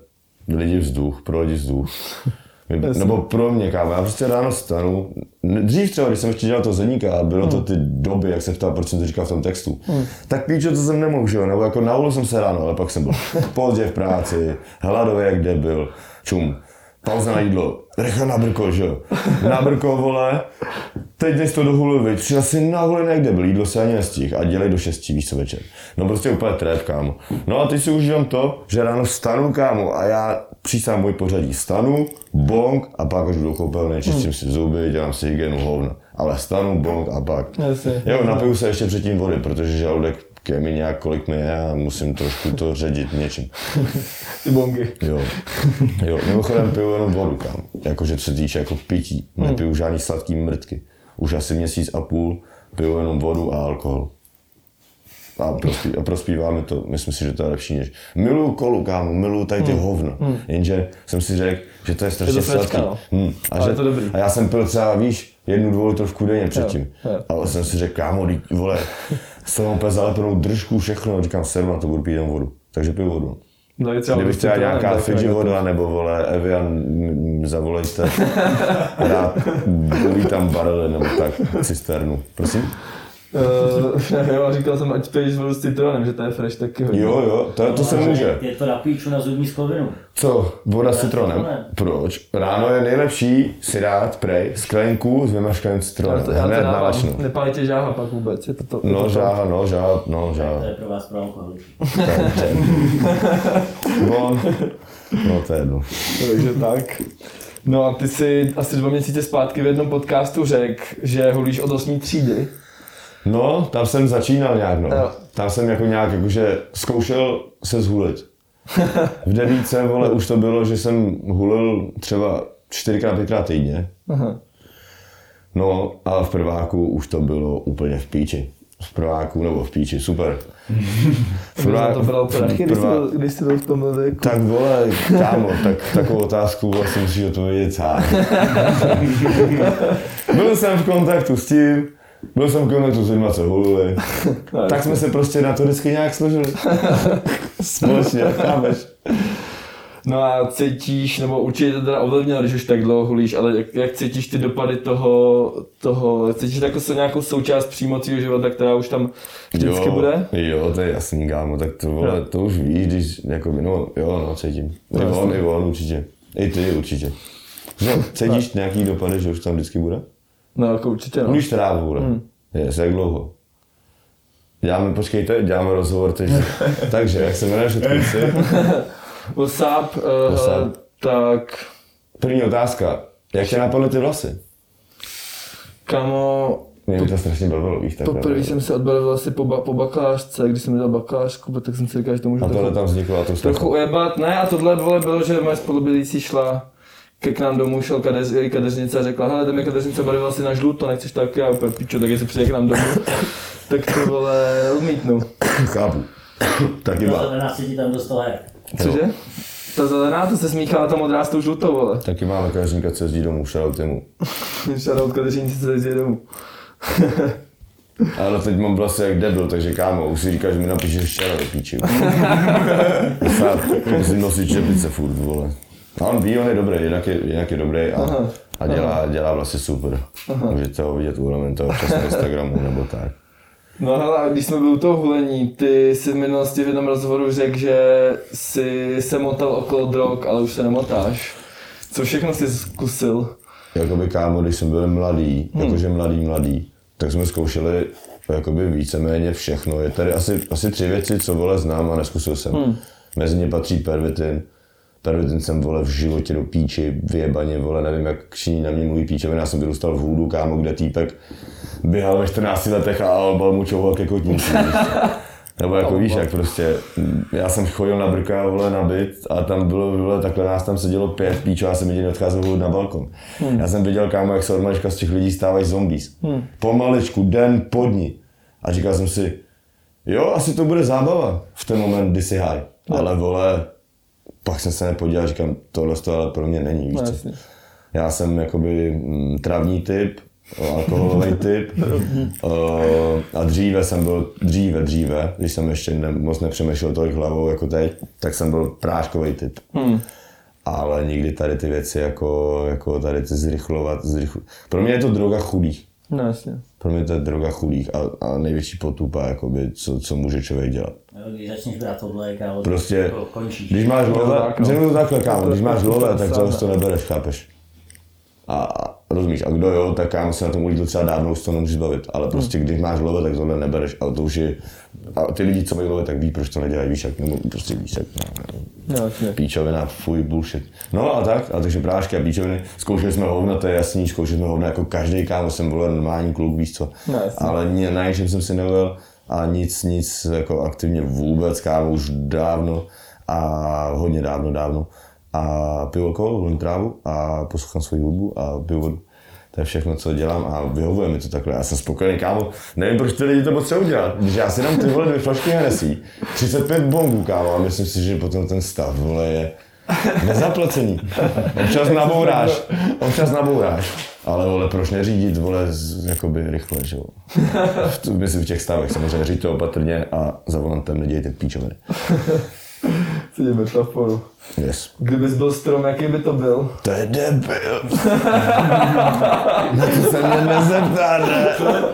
lidi vzduch, pro lidi vzduch. Nebo pro mě káva, já prostě ráno stanu, dřív třeba, když jsem ještě dělal to zeníka a bylo to ty doby, jak se ptal, proč jsem to říkal v tom textu, tak píčo, to jsem nemohl, že jo, nebo jako naulil jsem se ráno, ale pak jsem byl pozdě v práci, hladový jak debil, čum, pauza na jídlo, rychle na brko, že jo. Na brko, vole, teď než to dohulil, viď, přijel si na hulen jak debil, jídlo se ani nestih a dělej do šestí, víš co večer. No prostě úplně trép, kámo. No a teď si užívám to, že ráno vstanu, kámo, a já přísám můj pořadí, stanu, bong a pak už jdu do koupelny, čistím si zuby, dělám si hygienu hovna. Ale stanu, bong a pak. Jasně. Jo, napiju se ještě předtím vody, protože žaludek je mi nějak, kolik mi je a musím trošku to ředit něčím. Ty bongy. Jo. jo. Mimochodem piju jenom vodu, kam. Jakože co se týče jako pití. Nepiju žádný sladký mrtky. Už asi měsíc a půl piju jenom vodu a alkohol. A, prospí, a prospívá mi to, myslím si, že to je lepší než. Miluju kolu, kámo, miluju tady ty hovna. Jenže jsem si řekl, že to je strašně Je to frečka, sladký. no. Hmm. A, Ale že, to dobrý. a já jsem pil třeba, víš, jednu, dvou litrovku denně předtím. jo. Ale jsem si řekl, kámo, vole, s tou úplně zalepenou držku, všechno, říkám, seru na to, budu pít jenom vodu. Takže piju vodu. Třeba Kdybych prostě nějaká tak voda nebo vole Evian, zavolejte. Rád tam barely nebo tak, cisternu. Prosím? Uh, nevím, říkal jsem, ať piješ vodu s citronem, že to je fresh taky hodně. Jo, jo, to, to se může. Je to na píču na zubní sklovinu. Co? Voda s citronem? citronem. Proč? Ráno je nejlepší si dát prej sklenku s vymaškaným citronem. Já to, já to Hned na dávám. Nepálí tě žáha pak vůbec, je to to. je No to to. žáha, no žáha, no To žáha. je pro vás pro alkoholiky. No, no to je jedno. Takže tak. No a ty si asi dva měsíce zpátky v jednom podcastu řekl, že hulíš od 8. třídy. No, tam jsem začínal nějak, no. Jo. Tam jsem jako nějak, jakože zkoušel se zhulit. V devíce, vole, už to bylo, že jsem hulil třeba čtyřikrát, pětkrát týdně. Aha. No a v prváku už to bylo úplně v píči. V prváku nebo v píči, super. V Prvá, to když, jsi prvá- když jsi byl v tom věku. Tak vole, kámo, tak takovou otázku vlastně musíš odpovědět sám. byl jsem v kontaktu s tím, byl jsem v kontaktu s lidmi, co hulili. tak jsme se prostě na to vždycky nějak složili. Společně, chápeš? No a cítíš, nebo určitě to teda ovlivnilo, když už tak dlouho hulíš, ale jak, jak cítíš ty dopady toho, toho cítíš to jako se nějakou součást přímo tvýho života, která už tam vždycky jo, bude? Jo, to je jasný, kámo, tak to, vole, to už víš, když, jako, no, jo, no, cítím. I on, i on, určitě. I ty, určitě. No, cítíš nějaký dopady, že už tam vždycky bude? No jako určitě no. Trávu, bude. Hmm. Yes, jak dlouho? Děláme, počkejte, děláme rozhovor teď. Takže, jak se jmenuješ, odkud? WhatsApp, uh, WhatsApp. hele, tak První otázka. Jak tě napadly ty vlasy? kamo, Mě to strašně bavilo, víš, takhle. poprvé jsem se odbalil asi po, ba, po bakalářce, když jsem dělal bakalářku, tak jsem si říkal, že to můžu A tohle tam vzniklo a to trochu ujebat. Ne, a tohle bylo, že moje spolubydlící šla k nám domů, šel kadeř, její kadeřnice a řekla, hele, jdeme kadeřnice barvila si na žluto, nechceš taky, já úplně pičo, tak jestli přijde k nám domů, tak to vole odmítnu. Chápu. Taky Ta má. zelená se ti tam dostala jak? Cože? Ta zelená, to se smíchala ta modrá s tou žlutou, vole. Taky máme kadeřníka, co jezdí domů, shoutout mu. Shoutout kadeřnici, co jezdí domů. Ale teď mám vlasy jak debil, takže kámo, už si říkáš, že mi napíšeš včera do píči. Musím nosit čepice furt, vole. A on ví, on je dobrý, jinak je, jinak je dobrý a, Aha. a dělá, dělá vlasy super. Můžete ho vidět u Elementa občas na Instagramu nebo tak. No hele, a když jsme byli u toho hulení, ty jsi v minulosti v jednom rozhovoru řekl, že jsi se motal okolo drog, ale už se nemotáš. Co všechno jsi zkusil? Jakoby kámo, když jsme byli mladý, Hmm. jakože mladý, mladý, tak jsme zkoušeli jakoby víceméně všechno. Je tady asi, asi tři věci, co vole znám a neskusil jsem. Hmm. Mezi ně patří pervitin. Pervitin jsem vole v životě do píči, vyjebaně, vole, nevím jak všichni na mě mluví píčovina, já jsem vyrůstal v hůdu, kámo, kde týpek běhal ve 14 letech a albal mu čouhal ke kotníku. Nebo jako víš, jak prostě, já jsem chodil na brka, vole, na byt a tam bylo, vole, takhle nás tam sedělo pět píčů a já jsem jediný odcházel na balkon. Hmm. Já jsem viděl, kámo, jak se od malička z těch lidí stávají zombies. Hmm. Pomaličku, den po dní. A říkal jsem si, jo, asi to bude zábava v ten moment, kdy si high. Ale vole, pak jsem se nepodíval, říkám, tohle to ale pro mě není, víš No, co. Já jsem jakoby mm, travní typ, alkoholový typ. A dříve jsem byl, dříve, dříve, když jsem ještě ne, moc nepřemýšlel tolik hlavou jako teď, tak jsem byl práškový typ. Hmm. Ale nikdy tady ty věci jako, jako tady ty zrychlovat, zrychl... Pro mě je to droga chudých. No jasně. Pro mě to je droga chudých a, a největší potupa, jakoby, co, co může člověk dělat. Jo, Když začneš brát tohle, kámo, Prostě, jako končíš. když máš lové, tak, no. to takhle, kámo, když máš lové, tak ne. to nebereš, chápeš? A, a rozumíš, a kdo jo, tak kámo se na tom ulítl třeba dávno, už to nemůžeš bavit, ale prostě když máš lové, tak tohle nebereš, ale to už je, a ty lidi, co mají lové, tak ví, proč to nedělají, víš, jak, nebo prostě víš, jak, No píčovina, fuj, bullshit. No a tak, a takže prášky a píčoviny, zkoušeli jsme hovna, to je jasný, zkoušeli jsme hovna jako každý kámo, jsem vole normální kluk, víš co. No. Ale na jsem si nevěl a nic, nic jako aktivně vůbec, kámo, už dávno a hodně dávno, dávno. A piju alkohol, volím trávu a poslouchám svoji hudbu a piju vodu. To je všechno, co dělám a vyhovuje mi to takhle. Já jsem spokojený, kámo. Nevím, proč ty lidi to potřebují dělat. Když já si dám ty vole dvě flašky Hennessy, 35 bongů, kámo, a myslím si, že potom ten stav, vole, je nezaplacený. Občas nabouráš, občas nabouráš. Ale vole, proč neřídit, vole, z, jakoby rychle, že jo. Myslím v těch stavech, samozřejmě říďte opatrně a za volantem nedějte píčoviny. Ty metaforu. Yes. Kdybys byl strom, jaký by to byl? To je debil. Na to se mě nezeptá, ne?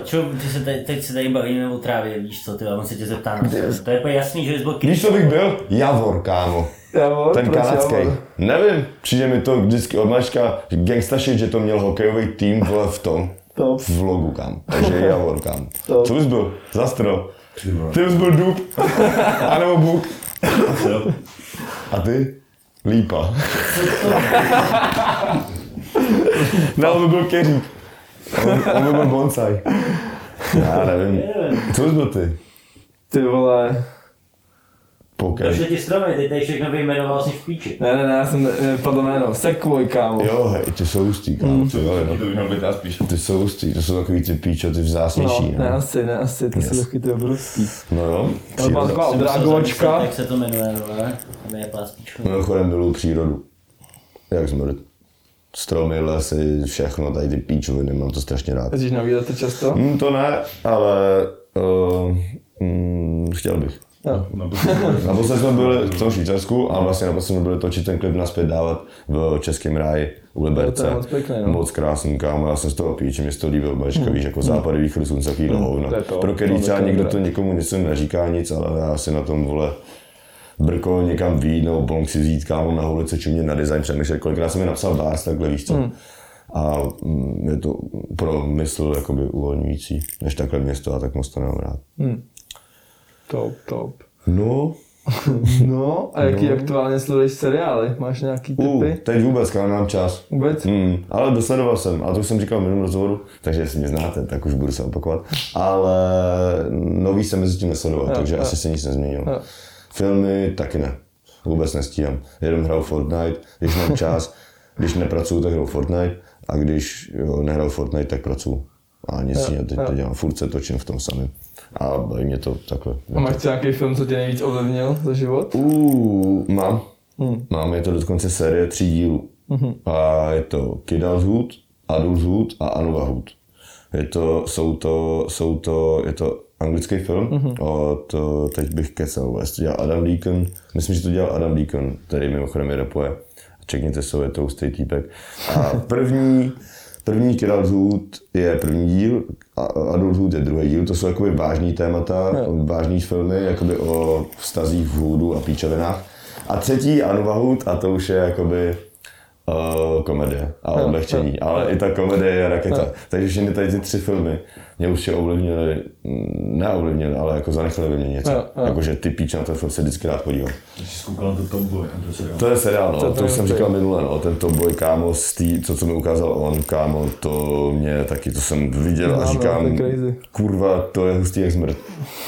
Čo, ty se teď, teď se tady bavíme o trávě, víš co, ty, a on se tě zeptá na to. To je jasný, že bys byl Víš, co bych byl? Javor, kámo. Javor, Ten kanadský. Nevím, přijde mi to vždycky od malička gangsta shit, že to měl hokejový tým vole v tom. Top. V vlogu, kam. Takže Javor, kam. To. Co bys byl? Zastro. Ty bys byl dub. A nebo buk. A ty? Lípa. No, on by byl keřík. On, on by byl bonsai. Já nevím. Co bys byl ty? Ty vole. Poker. Došly ti stromy, teď tady všechno vyjmenoval si v píči. Ne, ne, ne, já jsem eh, padl jméno. Sekvoj, kámo. Jo, hej, ty jsou hustý, kámo. Ty, jo, To jo. měl být spíš. ty jsou hustý, to jsou takový ty píčo, ty No, vzácnější. ne, No, asi, ne, asi, ty Yes. jsou taky ty obrovský. no jo. Ale mám Příroda. taková odrágovačka. zamyslet, Jak se to jmenuje, no, tam je pláspíčku. Mimochodem miluju přírodu. Jak smrt. Stromy, lesy, všechno, tady ty píčoviny, mám to strašně rád. Jezdíš na výlety často? Hm, to ne, ale uh, mm, chtěl bych. Jo. Naposled jsme byli v tom Švýcarsku a vlastně naposled jsme byli točit ten klip naspět dávat v Českém ráji u Liberce. To je moc pěkný, no. Moc krásný, kámo, já jsem z toho píči, mě se to líbilo, bačka, víš, jako západy, východ, slunce, takový hovno. to, Pro který třeba někdo to někomu něco neříká nic, ale já si na tom, vole, brko někam výjít nebo bonk si vzít, kámo, na ulici, čumě na design přemýšlet, kolikrát jsem mi napsal bás, takhle, víš co. Hmm. A mm, je to pro mysl jakoby uvolňující, než takhle město a tak moc to nemám rád. Top, top. No, No, a jaký aktuálně sleduješ seriály? Máš nějaký uh, typy? teď vůbec, kámo, nemám čas. Vůbec? Hmm, ale dosledoval jsem, a to už jsem říkal v minulém rozhovoru, takže jestli mě znáte, tak už budu se opakovat. Ale nový jsem mezi tím nesledoval, takže jo. asi se nic nezměnilo. Filmy taky ne, vůbec nestíhám. Jenom hraju Fortnite, když mám čas, když nepracuju, tak hraju Fortnite, a když jo, nehraju Fortnite, tak pracuju. A nic jiného teď jo. nedělám, furt se točím v tom samém. A baví mě to takhle. A máš nějaký film, co tě nejvíc ovlivnil za život? Uh, mám. Mám, je to dokonce série tří dílů. A je to Kidulthood, Adulthood a Anuvahood. Je to, jsou to, jsou to, je to anglický film, od, eh, teď bych kecal, vůbec to dělal Adam Deacon, myslím, že to dělal Adam Deacon, který mimochodem je rapuje. Čekněte se, je to hustý týpek. A první, První Kidulthood je první díl, a Adulthood je druhý díl, to jsou jakoby vážný témata, vážný filmy, jakoby o vztazích v hůdu a píčovinách. A třetí Anuvahood, a to už je jakoby uh, komedie a odlehčení, ale i ta komedie je raketa. Takže všechny tady ty tři filmy mě už je ovlivnily, neovlivnily, ale jako zanechali by mě něco. Jakože ty píč na ten film se vždycky rád podívám. Když jsi koukal na to Boy, to se To je seriál, no, To- to, už jsem říkal minule, no, ten Top Boy, kámo, z tý, to, co mi ukázal on, kámo, to mě taky, to jsem viděl No, a no, říkám, kurva, to je hustý jak smrt.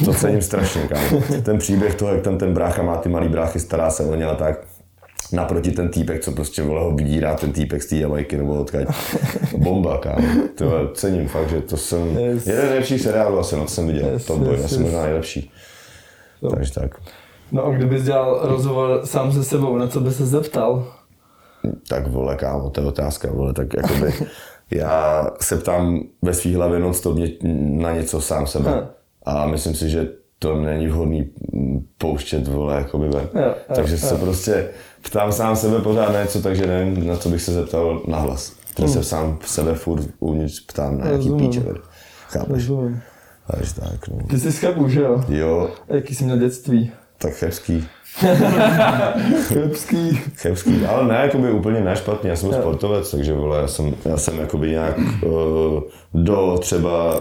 To cením strašně, kámo. Ten příběh toho, jak tam ten brácha má ty malý bráchy, stará se o ně a tak. Naproti ten týpek, co prostě vole ho vydírá, ten týpek z té Jamajky nebo odkaď. Bomba, kámo. To cením fakt, že to jsem, Yes. jeden z nejlepších seriálů asi, no, jsem viděl. Yes, Top Boy, yes, asi yes. možná nejlepší. Takže tak. No a kdybys dělal rozhovor sám se sebou, na co by se zeptal? Tak vole, kámo, to je otázka, vole, tak jakoby já se ptám ve svých hlavě non stop ně- na něco sám sebe. Hm. A myslím si, že to není vhodný pouštět, vole, jakoby ven. Jo, jo, takže se jo. prostě ptám sám sebe pořád na něco, takže nevím, na co bych se zeptal nahlas. Takže se sám sebe furt uvnitř ptám na jaký. Rozumím. píče. Chápeš? Rozumím. Takže tak, no. Ty jsi z Chebu, že jo? Jo, A jaký jsi měl dětství? tak chebský. Chebský. Chebský, ale ne, jakoby úplně nešpatně, já jsem byl sportovec, takže vole, já jsem, já jsem jakoby nějak uh, do třeba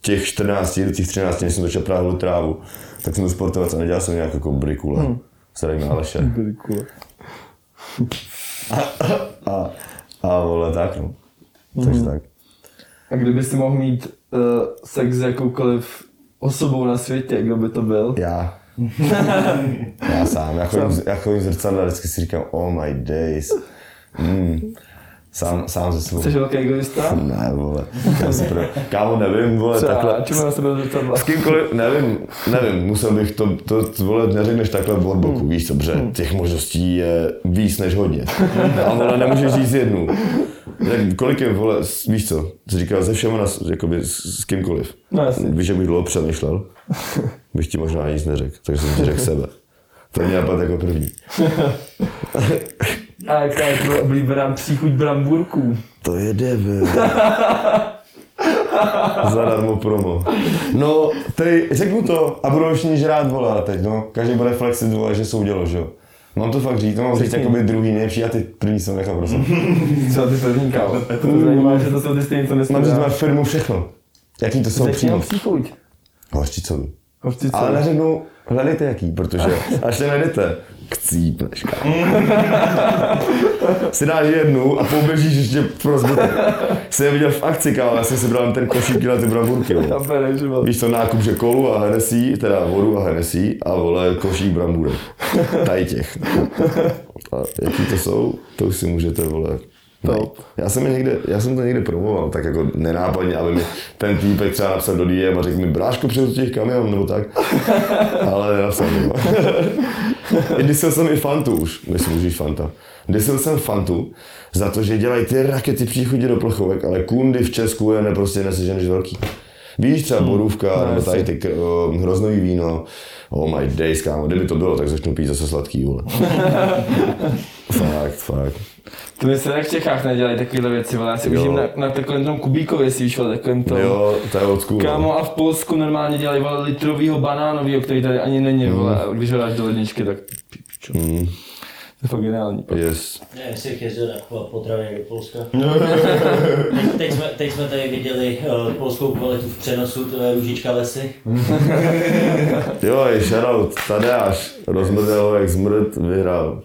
těch 14, do těch 13, než jsem začal právě trávu, tak jsem byl sportovec a nedělal jsem nějak jako brikule. Hmm. Starý Máleše. Byli cool. A, a vole, tak no. Takže tak. A kdybys si mohl mít uh, sex s jakoukoliv osobou na světě, kdo by to byl? Já. já sám, já chodím, já chodím zrcadla a vždycky si říkám, oh my days. Mm. Sám, sám ze svou. Jsi velký egoista? Ne, vole. Já si pro... Kámo, nevím, vole, Třeba, takhle. čemu na sebe? S kýmkoliv, nevím, nevím, musel bych to, to, to vole, neřekneš takhle od boku, víš co, protože těch možností je víc než hodně. A vole, nemůžeš říct jednu. Tak kolik je, vole, víš co, jsi říkal ze všema, jakoby s, s kýmkoliv. No jasně. Víš, jak bych dlouho přemýšlel? Bych ti možná nic neřekl, takže jsem ti řekl sebe. To mě napadlo jako první. A jaká je tvoje oblíbená příchuť brambůrků? To je debil. Zadarmo promo. No, teď řeknu to a budou všichni žrát vole teď, no. Každý bude flexit vole, že jsou dělo, že jo. Mám to fakt říct, to mám říct Řekni. jakoby druhý nejlepší a ty první jsem nechal prosím. Co ty první kámo? To mě zajímá, že to jsou ty stejné, co Mám říct, nesmí máš firmu všechno. Jaký to jsou Řekni přímo? příchuť. Hořčicový. Hořčice. Ale neřeknu, hledejte jaký, protože až ten chcípneš, kámo. si dáš jednu a poběžíš ještě pro zbytek. Jsem je viděl v akci, kámo, já jsem si bral ten košík na ty bramburky. Víš to, nákup, že kolu a Hennessy, teda vodu a Hennessy a vole košík brambůrek. Tady těch. A jaký to jsou, to už si můžete, vole, najít. Já jsem, je někde, já jsem to někde promoval, tak jako nenápadně, aby mi ten týpek třeba napsal do DM a řekl mi, bráško, přijdu těch kamion, nebo tak. Ale nenapsal mi. Disil jsem i Fantu už, myslím, už Fanta. Disil jsem Fantu za to, že dělají ty rakety příchodě do plechovek, ale kundy v Česku je neprostě neseženeš velký. Víš, třeba borůvka, nebo tady ty o, hroznový víno. Oh my days, kámo, kdyby to bylo, tak začnu pít zase sladký, vole. fakt, fakt. To my se tak v Čechách nedělají takovéhle věci, vole. Já si užím na, na takovém tom kubíkově, si víš, vole, takovým tom. Jo, to je od school, no. Kámo, a v Polsku normálně dělají vole litrovýho banánovýho, který tady ani není, vole. A když ho dáš do ledničky, tak pičo. Mm, To je fakt geniální. yes. Nevím, jestli jich jezdil nakupovat potraviny do Polska. teď, teď, jsme, teď jsme tady viděli uh, polskou kvalitu v přenosu, to je Růžička lesy. Jo, je shoutout, Tadeáš, rozmrdel jak zmrt, vyhrál.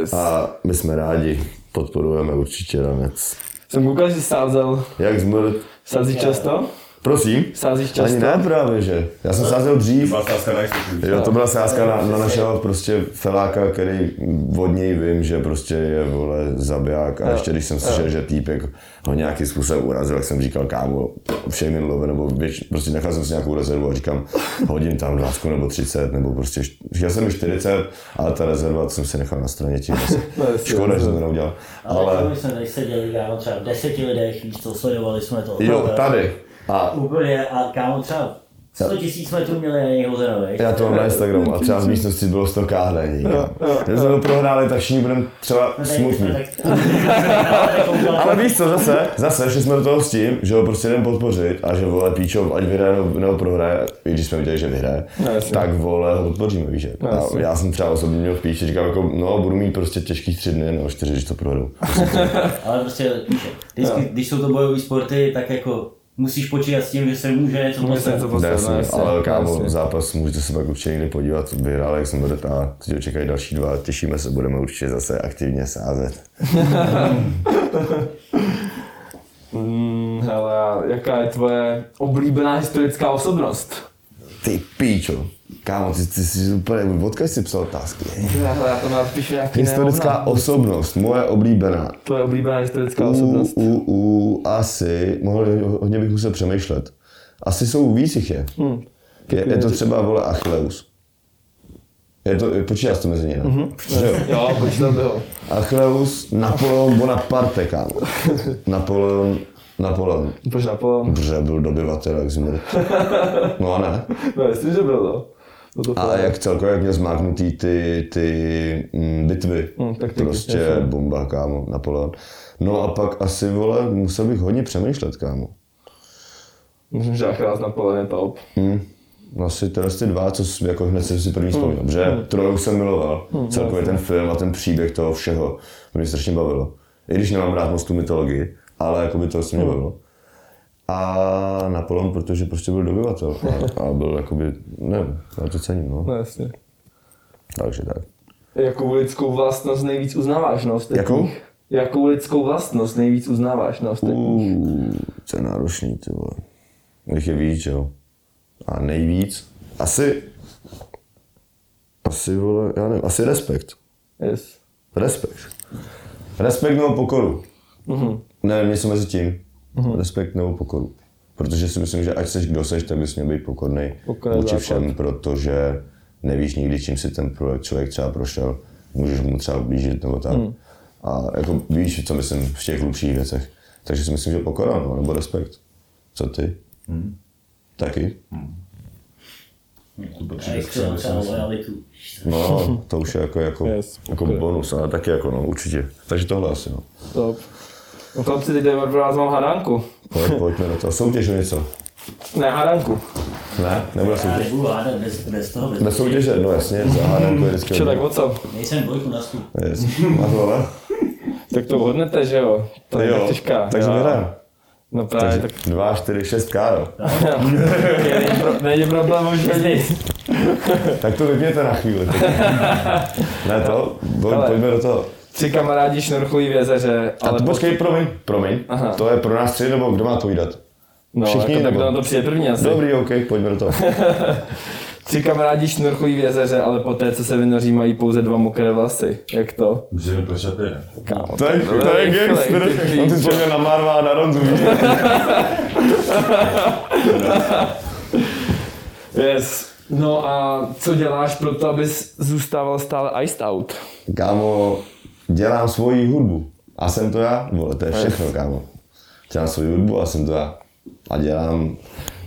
Yes. A my jsme rádi, podporujeme určitě ranec. Jsem koukal, že jsi sázel. Jak zmrt? Sázíš často? Prosím? Sázíš často? Ani ne právě, že. Já jsem sázel dřív. Byla sázka na jistotu. Jo, to byla sázka na, na našeho prostě feláka, který od něj vím, že prostě je vole zabiják a ještě když jsem slyšel, že týpek ho nějakým způsobem urazil, tak jsem říkal kámo, všem love, nebo věč, prostě nechal jsem si nějakou rezervu a říkám, hodím tam 20 nebo 30, nebo prostě, chtěl jsem mi 40, ale ta rezerva jsem si nechal na straně tím asi. No, Škoda, že jsem to neudělal. Ale, Ale my jsme tady seděli, kámo, třeba v deseti lidech, víš co, sledovali jsme to. jo, tady. A Úplně, a kámo, třeba 100 tisíc metrů měli na něj hozeno, víš? Já to mám na Instagramu a třeba z místnosti bylo 100 káhlení. Když jsme to prohráli, tak všichni budeme třeba No, smutní. Ale víš co, zase, zase šli jsme do toho s tím, že ho prostě jdem podpořit a že vole píčo, ať vyhraje nebo, nebo prohraje, i když jsme viděli, že vyhraje, No, tak vole ho podpoříme, víš. že? No, A já jsem třeba osobně měl v píči, říkám jako, no budu mít prostě těžkých tři dny nebo čtyři, když to prohru. Ale prostě, vždycky, když jsou to bojové sporty, tak jako musíš počítat s tím, že se může něco Může se postat. něco poslat, no, Jasně, ale kámo, jasně. zápas můžete se pak určitě někdy podívat, vyhrál jak jsem bude a teď ho čekají další dva, těšíme se, budeme určitě zase aktivně sázet. Mm, hele, jaká je tvoje oblíbená historická osobnost? Ty píčo, kámo, ty, ty jsi úplně, odkud jsi psal otázky? Hele, já to napíšu nějaký Historická neovna. osobnost, moje oblíbená. Tvoje oblíbená historická U, osobnost. u, u, asi, mohl, hodně bych musel přemýšlet. Asi jsou víc jich je. Hm. Je, je to třeba, vole, Achilleus. Je to, počítáš to mezi ně, ne? Že jo? Jo, počítal by ho. Achilleus, Napoleon Bonaparte, kámo. Napoleon, Napoleon. Proč Napoleon? Protože byl dobyvatel, jak zmrt. No a ne. No, jestli, že byl, no. No A jak celkově, jak měl zmáknutý ty, ty mm, bitvy. Mm, taktiky, prostě jasně. bomba, kámo, Napoleon. No a pak asi, vole, musel bych hodně přemýšlet, kámo. Myslím, že Achilles Napoleon je top. Hmm. Asi tyhle ty dva, co jako hned jsem si první vzpomněl, Hmm. že Troju jsem miloval, celkově ten film a ten příběh toho všeho, to mě strašně bavilo. I když nemám rád moc tu mytologii, ale jako by to se mě bavilo. A Napoleon, protože prostě byl dobyvatel a, a byl jakoby, nevím, já to cením, no. No jasně. Takže tak. Jakou lidskou vlastnost nejvíc uznáváš na ostatních? Jakou? Jakou lidskou vlastnost nejvíc uznáváš na ostatních? Uuu, to je náročný, ty vole. Jich je víc, jo. A nejvíc, asi, asi, vole, já nevím, asi respekt. Yes. Respekt. Respekt nebo pokoru. Mhm. Ne, něco mezi tím. Respekt nebo pokoru. Protože si myslím, že ať seš kdo seš, tak bys měl být pokorný vůči všem, protože nevíš nikdy, čím si ten projekt člověk třeba prošel. Můžeš mu třeba blížit nebo tak. Hmm. A jako víš, co myslím v těch hlubších věcech. Takže si myslím, že pokora, no, nebo respekt. Co ty? Hmm. Taky? Lojalitu. No, to už je jako, jako, Yes, jako bonus, ale taky jako no, určitě. Takže tohle asi no. Top. No chlapci, teď jdeme pro vás mám hadánku. Pojď, pojďme do toho. Soutěž o něco. Ne, hadánku. Ne, nebude Já soutěž. nebudu hádat bez, bez toho, bez Bez soutěže, no jasně, za hádanku je vždycky. Čo, tak o co? Nejsem dvojku na stůl. Yes. Máš hlava? Tak to hodnete, že jo? To je Jo, tak těžká. takže Jo. vyhrám. No právě, Takže tak 2, 4, 6 káro. není, pro, není problém už vědět. Tak to vypněte na chvíli. ne to, pojďme do toho. Tři kamarádi šnorchlují v jezeře, Ale ale... to počkej, promiň, promiň. Aha. To je pro nás tři, nebo kdo má povídat? no, všichni, jako, tak nebo- kdo na to přijde první asi. Dobrý, OK, pojďme do toho. Tři kamarádi šnorchlují v jezeře, ale poté, co se vynoří, mají pouze dva mokré vlasy. Jak to? Můžeme prošat ne? Kámo, To je, to je gangster. On si vzpomněl na Marva a na Ronzu? Yes. No a co děláš pro to, abys zůstával stále iced out? Kámo, dělám svoji hudbu. A jsem to já? Vole, to je všechno, kámo. Dělám svoji hudbu a jsem to já. A dělám,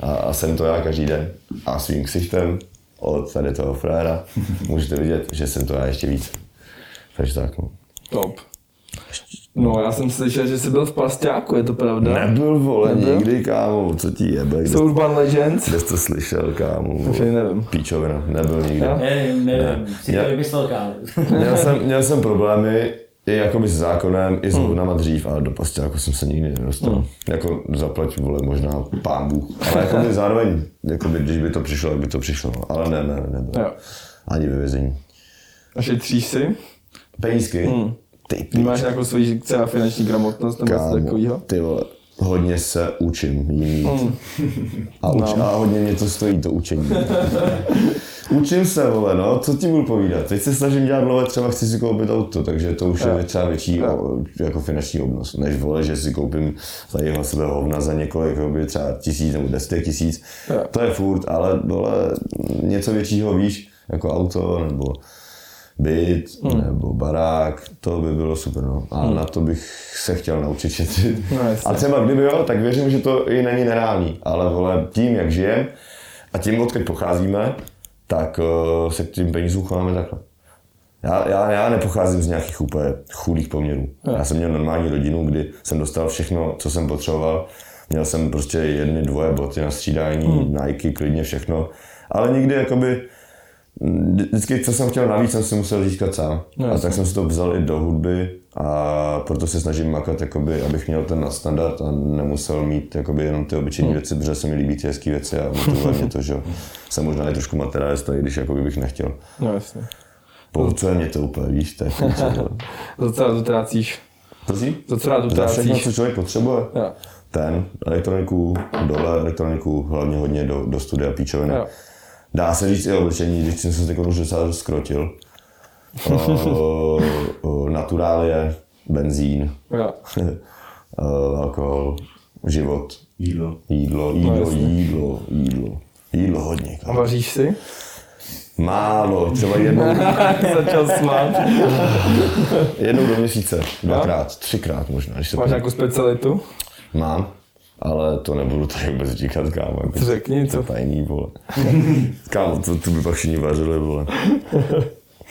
a, a jsem to já každý den. A svým ksichtem od tady toho fréra můžete vidět, že jsem to já ještě víc. Takže tak, no. Top. No, já jsem slyšel, že jsi byl v Pasťáku, je to pravda? Nebyl, vole, Nebyl? nikdy, kámo, co ti jebe, kde, Jsou Urban Legends? kde jsi to slyšel, kámo, vole. nevím. Píčovina, nebyl nikdy. Nevím, nevím, si Já- to vymyslel kámo. Měl jsem, měl jsem problémy i jakoby s zákonem, i s hodnama dřív, ale do pasťáku jsem se nikdy nedostal. Jako zaplať, vole, možná pán Bůh. Ale jakoby zároveň, jakoby, když by to přišlo, tak by to přišlo. Ale ne, ne, nebylo. Jo. Ani ve vězení. A šetříš si? Penízky? Ty Máš pič, nějakou svoji třeba finanční gramotnost nebo něco takového? ty vole, hodně se učím jít. A, uč, a hodně mě to stojí, to učení. Učím se, vole, no, co ti budu povídat. Teď se snažím dělat nové, třeba chci si koupit auto, takže to už je třeba větší o, jako finanční obnos, než vole, že si koupím tady na sebe hovna za několik, jakoby třeba tisíc nebo deset tisíc. To je furt, ale vole, něco většího víš, jako auto nebo byt nebo barák, to by bylo super, no. A na to bych se chtěl naučit šetřit. No, a třeba kdyby jo, tak věřím, že to i není nereálný, ale vole, tím, jak žijem a tím, odkud pocházíme, tak uh, se k tím penězům chováme takhle. Já, já, já nepocházím z nějakých úplně chudých poměrů. Já jsem měl normální rodinu, kdy jsem dostal všechno, co jsem potřeboval. Měl jsem prostě jedny, dvoje boty na střídání, hmm. Nike, klidně všechno. Ale nikdy jakoby, mm, vždycky, co jsem chtěl navíc, jsem si musel získat sám. No, a tak jsem si to vzal i do hudby a proto se snažím makat, jakoby, abych měl ten nadstandard a nemusel mít jakoby, jenom ty obyčejné Hmm. věci, protože se mi líbí ty hezké věci a motivuje mě to, že jsem možná i trošku materialista, i když jakoby bych nechtěl. No jasně. Pohocuje mě to úplně, víš, to je. Za co rád utrácíš? To si? Za co rád Za všechno, utrácíš? co člověk potřebuje. Jo. Ten, elektroniku, dole elektroniku, hlavně hodně do, do studia píčoviny. Jo. Dá se říct i oblečení, když jsem se teď už docela skrotil. o, o, naturálie, benzín, Jo. o, alkohol, život, Jídlo. jídlo, jídlo, No, jasně. jídlo, jídlo. Jídlo hodně, A vaříš si? Málo, třeba jednou, Začal smát. jednou do měsíce, dvakrát, třikrát možná. Když se Máš nějakou specialitu? Mám, ale to nebudu tady vůbec říkat, kámo. Jako, Řekni, to co? tajný, vole. kámo, to, to by pak všichni vařili, vole.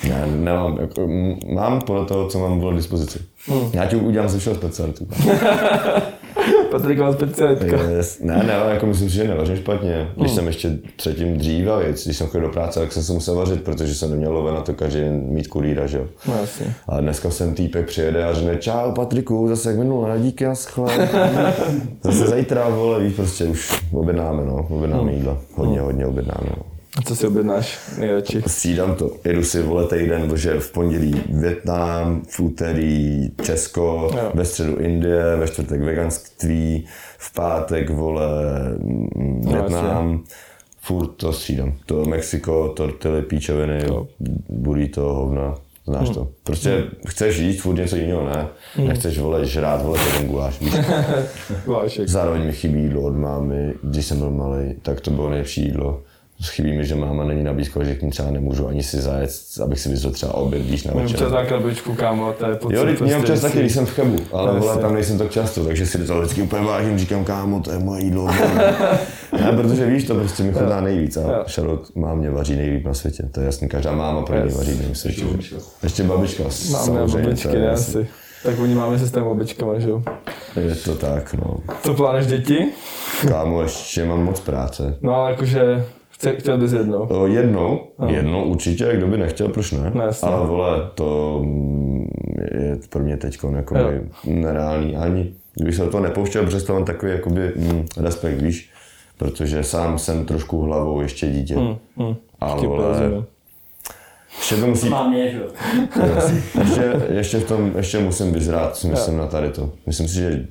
Ne, nemám, jako, mám podle toho, co mám vole, k dispozici. Hmm. Já ti udělám ze všeho specialitu. Patriková specialitka. Yes. Ne, ne, ale jako myslím si, že nevařím špatně. Hmm. Když jsem ještě třetím dřív a věc, když jsem chodil do práce, tak jsem se musel vařit, protože jsem neměl love na to každý den mít kurýra, že jo. No jasně. A dneska jsem týpek přijede a řekne, čau Patriku, zase jak minule, díky a schle. zase zítra, vole, víš, prostě už objednáme, no, objednáme jídlo. Hodně, hodně objednáme, no. A co si objednáš nejradši? Střídám to. Jedu si, vole, týden, protože v pondělí Větnam, v úterý Česko, Jo. ve středu Indie, ve čtvrtek veganství, v pátek, vole, mm, No, Větnam. Furt to střídám. To Mexiko, tortily, píčoviny, burrito, hovna. Znáš Hmm. to. Prostě chceš jíst furt něco jiného, ne? Nechceš, vole, žrát, vole, ten guláš. Zároveň mi chybí jídlo od mámy, když jsem byl malý, tak to bylo nejlepší jídlo. Chybí mi, že máma není na blízko, že k ní třeba nemůžu ani si zajet, abych si vyzval třeba oběd, víš, na Mám večer. občas na krabičku, kámo, to je pocit. Jo, mě občas taky, když jsem v Chebu, ale vole, tam nejsem tak často, takže si to vždycky úplně vážím, říkám, kámo, to je moje jídlo. ne, protože víš, to prostě mi chutná nejvíc a. Charlotte má mě vaří nejlíp na světě, to je jasný, každá máma pro mě vaří na světě. Ještě babička, Máme samozřejmě, babičky, to je ne asi. Tak oni máme systém babičkama, že jo. Je to tak, no. Co plánuješ děti? Kámo, ještě mám moc práce. No ale jakože chce, chtěl bys jednou. O, jednou, jednou určitě, kdo by nechtěl, proč ne? No, jasně. Ale vole, to mm, je pro mě teď jako Jo. nereálný. Ani kdybych se do toho nepouštěl, protože to mám takový jakoby, mm, respekt, víš? Protože sám jsem trošku hlavou ještě dítě. Hmm, hmm. Ale vole, ještě to musí, Má mě, že jo. ještě, ještě, v tom, ještě musím vyzrát, si myslím na tady to. Myslím si, že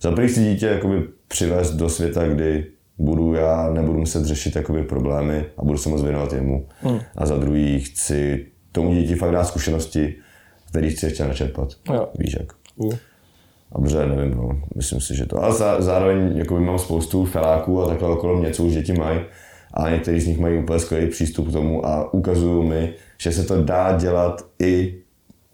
za první chci dítě jakoby přivést do světa, kdy budu já, nebudu muset řešit jakoby problémy a budu se moc věnovat jemu. Hmm. A za druhý chci tomu dítě fakt dát zkušenosti, který chci ještě načerpat. Jo. Víš jak. U. A protože nevím, no, myslím si, že to. Ale zá, zároveň jakoby mám spoustu feláků a takhle okolo mě, co už děti mají. A některý z nich mají úplně skvělý přístup k tomu a ukazují mi, že se to dá dělat i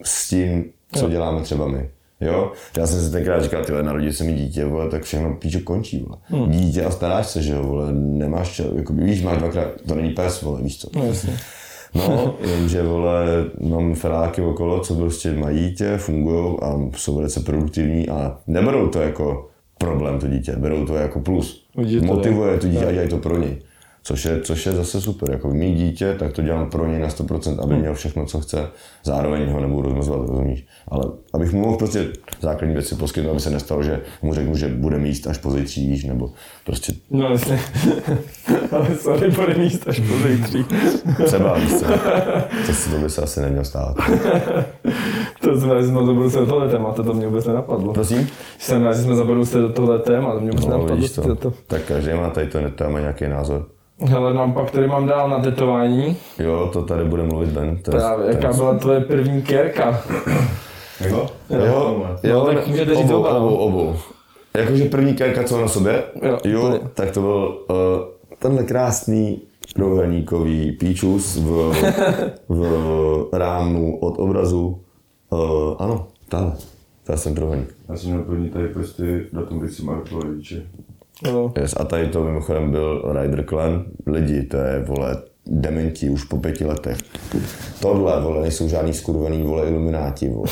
s tím, co děláme třeba my. Jo? Já jsem si tenkrát říkal, tyhle, narodit se mi dítě, vole, tak všechno píčo končí, vole. Hmm. Dítě a staráš se, že jo, vole, nemáš čas, jako, víš, máš dvakrát, to není pes, vole, víš co. No jasně. No, jenže vole, mám feláky okolo, co prostě mají dítě, fungují a jsou velice produktivní a neberou to jako problém to dítě, berou to jako plus. Vidíte Motivuje to dítě a dělají to pro něj. Což je, což je zase super. Jako mít dítě, tak to dělám pro něj na 100%, aby měl všechno, co chce. Zároveň ho nebudu rozmazovat, rozumíš? Mu prostě základní věci poskytnout, aby se nestalo, že mu řeknu, že bude míst až po zítří, víš, nebo prostě No jasně. ale sorry, bude míst až po zítří. třeba, víš co. To, si, to by se asi nemělo stát. to znamená, že jsme zabrali se do tohle tématu, to mě vůbec nenapadlo. Prosím? Jsem rád, že jsme zabrali se do tohle téma, to mě vůbec No, nenapadlo. vidíš to. to. Tak každý má tady to téma nějaký názor. Hele, mám pak tady mám dál na tetování. Jo, to tady bude mluvit Ben. Právě, jaká byla tvoje první kérka? Jako? Jo, No, jo, tak můžete říct obou, oba, no. obou, obou. Jakože první kérka, co na sobě? Jo, jo tak to byl uh, tenhle krásný trouhelníkový píčus v, v rámu od obrazu. Uh, ano, tahle. To je ten trouhelník. Já jsem měl první tady prostě datum, kdy si má pro rodiče. No, Yes, a tady to mimochodem byl Rider Clan. Lidi, to je, vole, dementi už po pěti letech. Tohle, vole, nejsou žádný skurvený, vole, ilumináti, vole.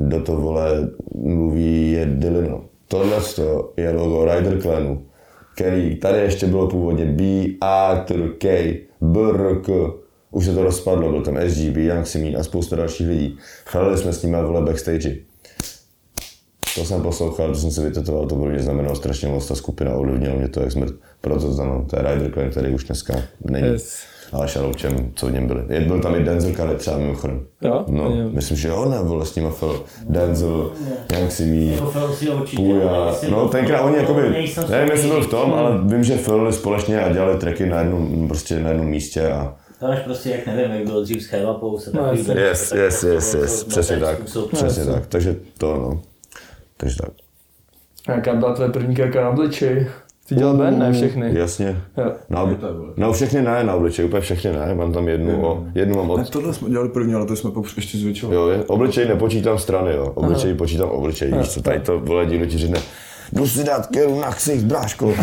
Do to, vole, mluví je Dylino. Tohle to je logo Rider Clanu, který tady ještě bylo původně B, A, T, K, B, R, K. Už se to rozpadlo, byl tam SGB, Young Simi a spousta dalších lidí. Chalili jsme s nimi vole backstage. To jsem poslouchal, to jsem si vytetoval, to pro mě znamenalo strašně moc, ta skupina ovlivnila mě to jak smrt. Proto to znamená, to je Rider Clan, který už dneska není. Yes. Ale šaloučem, co v něm byli. Je- Byl tam i Denzel Curry třeba mimochodem. Jo? No, Jo. myslím, že jo, ne, vole, s nima Phil. Denzel, Young Simi, nejsem- No tenkrát oni jakoby, nevím jestli byl v tom, ale vím, že Phil společně a dělali tracky na jednom, prostě na jednom místě a To máš prostě, jak nevím, jak bylo dřív s Chevapou, se No, takový jasně. Yes, yes, yes, yes, přesně tak, přesně jasně. tak, takže to no, takže tak. Jaká byla tvoje první kérka na obličeji? Ty dělal Ben, ne všechny. Jasně. Jo. Na, ob... no všechny ne, na obličej, úplně všechny ne, mám tam jednu, o, jednu mám Ne, od... tohle jsme dělali první, ale to jsme pak ještě zvětšovali. Jo, je, obličej nepočítám strany, jo, obličej počítám obličej, víš co, tady to, vole, dílo ti řekne, jdu si dát keru na ksich, bráško.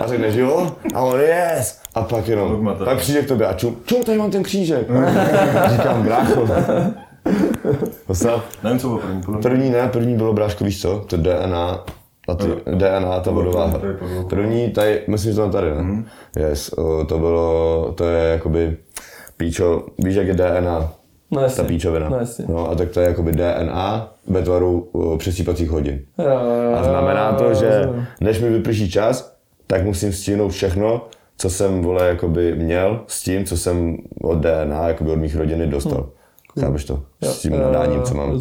A řekneš jo, a on yes. A pak jenom, Dogmata. pak přijde k tobě a čum, čum, tady mám ten křížek. Říkám, brácho. Nevím, co bylo první. První ne, první bylo bráško, víš co, to DNA, a ty, DNA, ta vodováha. bylo. První, tady, myslím, že to tady, ne? Yes, o, to bylo, to je jakoby, píčo, víš, jak je DNA? No jasně. Ta píčovina. No jasně. No a tak to je jakoby DNA ve tvaru přesýpacích hodin. Jo, jo, A znamená to, jo, že než mi vyprší čas, tak musím stihnout všechno, co jsem, vole, jakoby měl s tím, co jsem od DNA, jakoby od mých rodiny dostal. Chápeš to? Jo, S tím nadáním, co mám,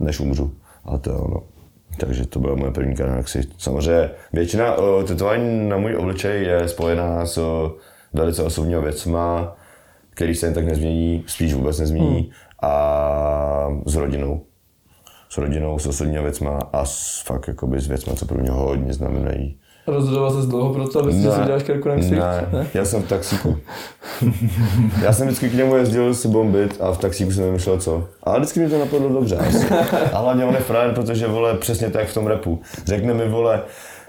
než umřu. A to je ono. Takže to byla moje první karanaxi. Samozřejmě většina o, tetování na můj obličej je spojená s o, velice osobními věcma, který se jen tak nezmění, spíš vůbec nezmění, Hmm. a s rodinou. S rodinou, s osobními věcma a s, fakt jakoby s věcma, co pro mě hodně znamenají. Rozhodoval se dlouho pro to, aby si děláš kerku na ksicht? ne, já jsem v taxíku. já jsem vždycky k němu jezdil si bombit a v taxíku jsem vymýšlel co. Ale vždycky mi to napadlo dobře. Asi. A hlavně on je frajer, protože vole přesně tak v tom repu. Řekne mi vole,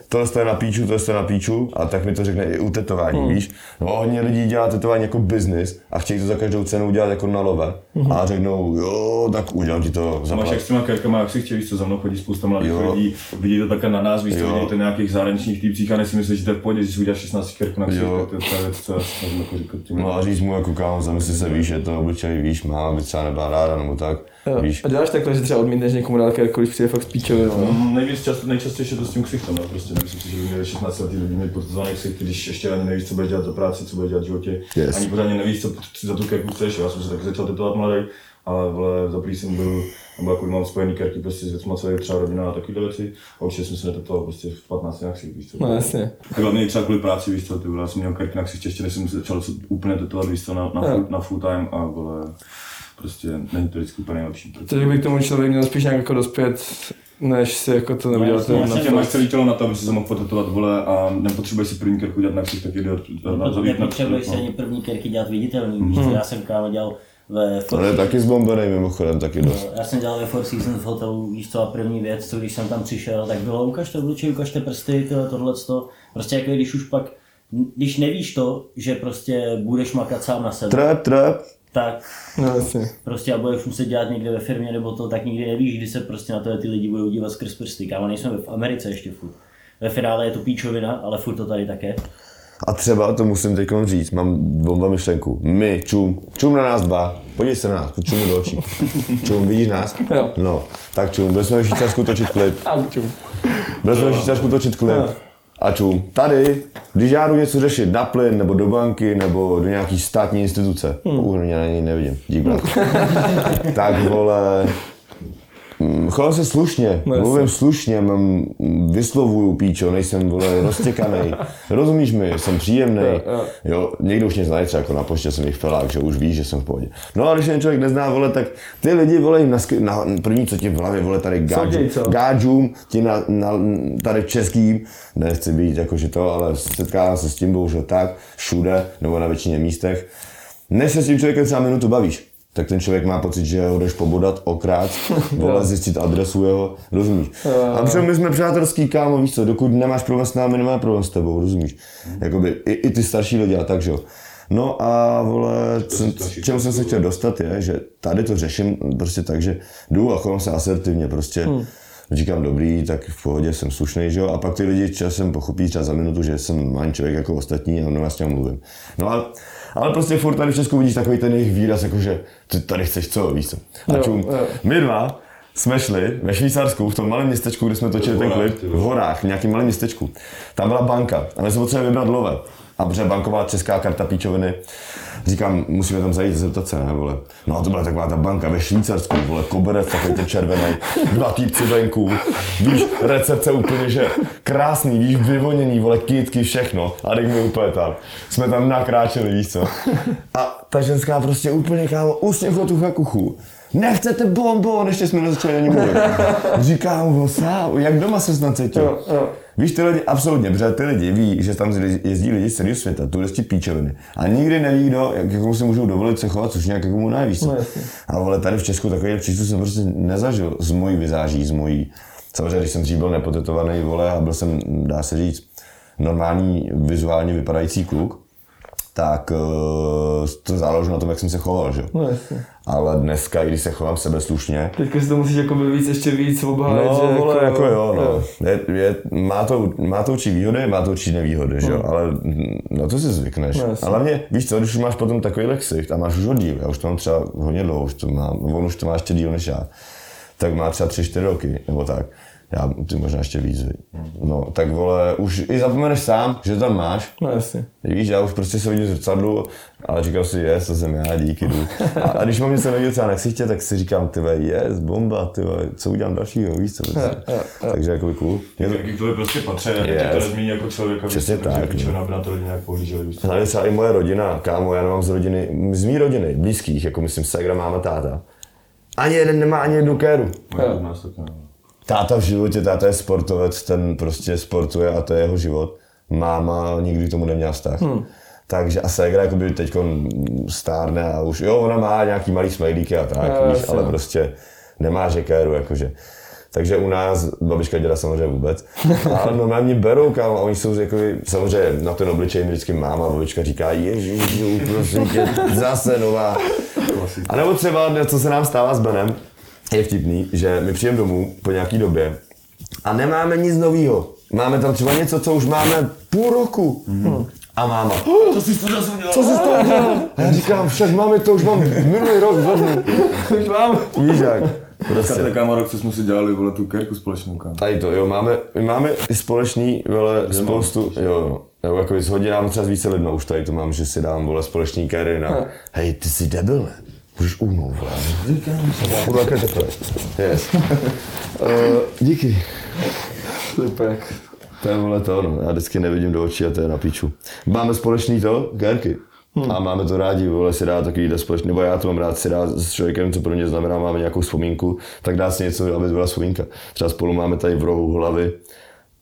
tohle je na píču, tohle je na píču a tak mi to řekne i u tetování, hmm. víš. No, hodně lidí dělá tetování jako business a chtějí to za každou cenu udělat jako na love. Hmm. A řeknou, jo, tak udělám ti to za Máš jak s těma kerkama, jak si chtěl, víš co, za mnou chodí spousta mladých Jo. lidí, vidí to také na nás, víš to na nějakých zahraničních týpcích a nesi myslíš, že to je v pohodě, že si uděláš 16 kerků na tak to je ta věc, co já si snažím jako říkat. No a říct mu jako kámo, zamysli se, víš, je to obličej, víš, má, aby třeba nebyla ráda nebo tak, Jo. víš. A děláš takhle, že třeba odmítneš někomu dát kerku, když přijde fakt z píčoviny, no? Mm, Nejvíc často, nejčastěji je to s tím ksichtem, no, prostě myslím si, že by měli 16 letý lidi mít potvrzený ksicht, když ještě ani nevíš, co bude dělat za práci, co bude dělat v životě, Yes. ani pořádně nevíš, co co za tu kerku chceš, já jsem se taky začal tetovat mladý, ale vole, za prvý jsem byl, nebo jako mám spojený kerky prostě s věcma, co je třeba rodina a takovýhle věci, a určitě jsem se netetoval prostě v 15 na ksicht, víš co. No jasně. Hlavně třeba kvůli práci, víš co, ty vole, já jsem měl kerky na ksichtě ještě, než jsem se začal úplně tetovat, víš co, na, na, full, na full time a vole, prostě není to vždycky úplně nejlepší. protože- Takže by k tomu člověk měl spíš nějak jako dospět, než si jako to neudělat jasně, na jasně, máš celý tělo na to, aby si se mohl potetovat, vole, a nepotřebuješ si první kerku dělat na ksicht, tak jde na, na, No, na, nepotřebuješ si ani první kerky dělat viditelný, víš co, já jsem kámo dělal ve On je taky zbombený mimochodem, taky dost. Já jsem dělal ve Four Seasons v hotelu, víš co, a první věc, co když jsem tam přišel, tak bylo ukažte obličej, ukažte prsty, tyhle, tohleto. Prostě jako když už pak, když nevíš to, že prostě budeš makat sám na sebe, Trap, trap. Tak No jasně. prostě a budeš muset dělat někde ve firmě nebo to, tak nikdy nevíš, kdy se prostě na to ty lidi budou dívat skrz prsty. Kámo, nejsme v Americe ještě furt. Ve finále je to píčovina, ale furt to tady také. A třeba, to musím teď říct, mám bomba myšlenku. My, čum, čum na nás dva, podívej se na nás, čum do očí. Čum, vidíš nás? Jo. No, tak čum, byli jsme ve Švýcarsku točit klip. A čum. Byli jsme ve Švýcarsku točit klip. A čum, tady, když já jdu něco řešit na plyn, nebo do banky, nebo do nějaký státní instituce, hmm. uh, na něj nevidím, dík tak vole, chovám se slušně, No, mluvím slušně, mám, vyslovuju píčo, nejsem vole roztěkaný. Rozumíš mi, jsem příjemný. jo. Jo, někdo už mě zná, třeba jako na poště jsem jich felák, že už víš, že jsem v pohodě. No a když mě člověk nezná, vole, tak ty lidi, vole, na, na první, co ti v hlavě, vole, tady co? gáčům ti na, na, tady českým, nechci být jakože to, ale setkávám se s tím bohužel tak, všude, nebo na většině místech. Než se s tím člověkem třeba minutu bavíš, tak ten člověk má pocit, že ho jdeš pobodat, okrát, vole, zjistit adresu jeho, rozumíš? A protože my jsme přátelský kámo, víš co, dokud nemáš problém s námi, nemáme problém s tebou, rozumíš? Jakoby i, i ty starší lidi a tak, že jo. No a vole, co, čemu jsem se chtěl dostat je, že tady to řeším prostě tak, že jdu a chovám se asertivně, prostě hmm. říkám dobrý, tak v pohodě jsem slušný, že jo, a pak ty lidi časem pochopí třeba za minutu, že jsem normální člověk jako ostatní a no, s těm mluvím. No ale, ale prostě furt tady v Česku vidíš takový ten jejich výraz, jakože ty tady chceš co, víš co. A Jo, čum, jo. my dva jsme šli ve Švýcarsku, v tom malém městečku, kde jsme točili ten klip, v horách, v nějakém malém městečku. Tam byla banka a my jsme potřebovali vybrat love. A protože banková česká karta píčoviny, říkám, musíme tam zajít zeptat se, ne, vole. No a to byla taková ta banka ve Švýcarsku, vole, koberec takový ten červený, dva týpci venku, víš, recepce úplně, že krásný, víš, vyvoněný, vole, kytky, všechno. A teď mi úplně tam. Jsme tam nakráčeli, víš co. A ta ženská prostě úplně, kámo, usměchlo tu kuchu. Nechcete bonbon, ještě jsme nezačali ani mluvit. Říkám, ho sám, jak doma se snad cítil. Jo, jo. Víš, ty lidi, absolutně, protože ty lidi ví, že tam jezdí lidi z celého světa, turisti píčoviny. A nikdy neví, kdo, jak jako si můžou dovolit se chovat, což nějak jako mu nevíš. No. A vole, tady v Česku takový přístup jsem prostě nezažil z mojí vizáží, z mojí. Samozřejmě, když jsem dřív byl nepotetovaný, vole, a byl jsem, dá se říct, normální vizuálně vypadající kluk, tak uh, to záleží na tom, jak jsem se choval, že? No jasně. Ale dneska, i když se chovám sebeslušně, Teďka si to musíš jako by víc, ještě víc obhájit, No, že vole, jako, jo, no. Je, je, má, to, má to určitý výhody, má to určitý nevýhody, že jo, ale mm, no to si zvykneš. No, ale hlavně, víš co, když už máš potom takový ksicht a máš už ho díl, já už to mám třeba hodně dlouho, už to mám, on už to má ještě díl než já, tak má třeba 3-4 roky, nebo tak. Já, ty možná ještě víc. No, tak vole, už i zapomeneš sám, že to tam máš. No jasně. Víš, já už prostě se vidím v zrcadlu, ale říkám si, jest, to jsem já, díky, jdu. A, a když mám něco nevidět třeba na ksichtě, tak si říkám, ty jest, bomba, ty co udělám dalšího, víš co, prostě. Takže jako cool. Je to, tobě prostě patří, a Yes. yes. to nezmíní jako člověka, Přesně takže tak, píčovina, aby na to lidi nějak pohlíželi, hlavně třeba i moje rodina, kámo, já nemám z rodiny, z mý rodiny, blízkých, jako myslím, segra, máma, táta. Ani jeden nemá ani jednu kéru. Moje nás. Táta v životě, táta je sportovec, ten prostě sportuje a to je jeho život. Máma nikdy k tomu neměla vztah. Hmm. Takže a Segra jakoby teď stárne a už, jo, ona má nějaký malý smajlíky a tak, Jo, víš, ale no. prostě nemá žekéru, jakože. Takže u nás, babička děda samozřejmě vůbec, ale no mě berou, kámo, a oni jsou jako, samozřejmě na ten obličej mi vždycky máma, babička říká, ježiš, prosím tě, zase nová. A nebo třeba, co se nám stává s Benem, je vtipný, že my přijdeme domů po nějaký době a nemáme nic nového. Máme tam třeba něco, co už máme půl roku. A máma, Co jsi to zase udělal? co jsi to udělal? A já říkám, však máme to, už mám minulý rok v. Už mám. Víš jak? Prostě. Kámo, rok co jsme si dělali, vole, tu kerku společnou, kámo. Tady to, jo, máme, my máme i společný, vole, spoustu, jo, jo. Jo, jako s hodinám třeba více lidma už tady to mám, že si dám, vole, společný kery na, hej, ty jsi debil, ne? Můžeš uhnout, vole. Budu jaké teplé. Yes. uh, díky. Slipek. To je vole to, no. Já vždycky nevidím do očí a to je na píču. Máme společný to, gérky. Hmm. A máme to rádi, vole, si dát takovýhle společný, nebo já to mám rád si dát s člověkem, co pro mě znamená, máme nějakou vzpomínku, tak dát si něco, aby to byla vzpomínka. Třeba spolu máme tady v rohu hlavy,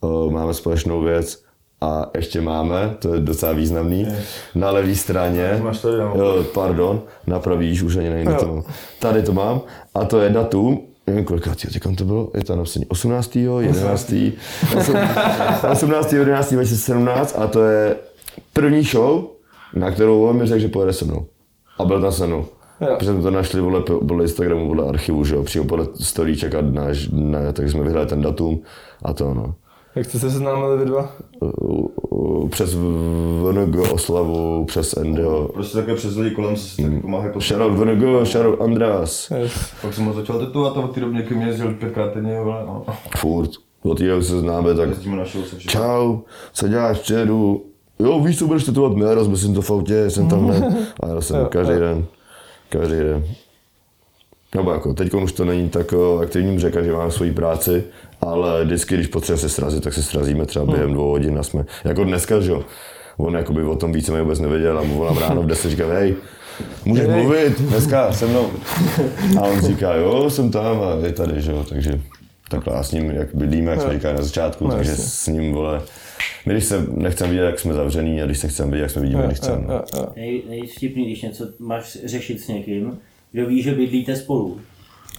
uh, máme společnou věc a ještě máme, to je docela významný, na levé straně, Máš tady, jo, pardon, na pravý, už ani nevím, to. Tady to mám a to je datum, nevím kolikátý, teď to bylo, je to napsané 18. 11. 18. 11. 2017 a to je první show, na kterou on mi řekl, že pojede se mnou. A byl tam se mnou. Jo. Protože jsme to našli vole, podle Instagramu, podle archivu, že jo, přímo podle storíček a náš, ne, tak jsme vyhledali ten datum a to no. Jak jste se seznámili vy dva? Uh, Přes VNG oslavu, přes Endio. Prostě takové přes lidi kolem, si tak pomáhají poslat. Shoutout VNG, shoutout Andreas. Yes. Pak jsem ho začal tetovat a od té doby někým jezdil pětkrát týdně, vole, no. Furt. Od té doby se známe, tak se čau, co děláš včeru? Jo, víš, co budeš tetovat? Ne, rozmyslím to v autě, jsem tam ne. A já jsem každý den, každý den. Nebo jako, teď už to není tak o, aktivním řeka, že máme svoji práci, ale vždycky, když potřebujeme se srazit, tak se srazíme třeba během dvou hodin a jsme, jako dneska, že jo, on jakoby o tom více vůbec nevěděl a mu volám ráno v 10 říkám, hej, můžeš Hej. mluvit dneska se mnou. A on říká, jo, jsem tam a je tady, že jo, takže takhle a s ním, jak bydlíme, jak jsme říkali na začátku, No, takže jasně. s ním, vole, my když se nechceme vidět, jak jsme zavřený a když se chceme vidět, jak jsme vidíme, když chceme. no. Jo, jo. Nej, nejvtipný, když něco máš řešit s někým, kdo ví, že bydlíte spolu.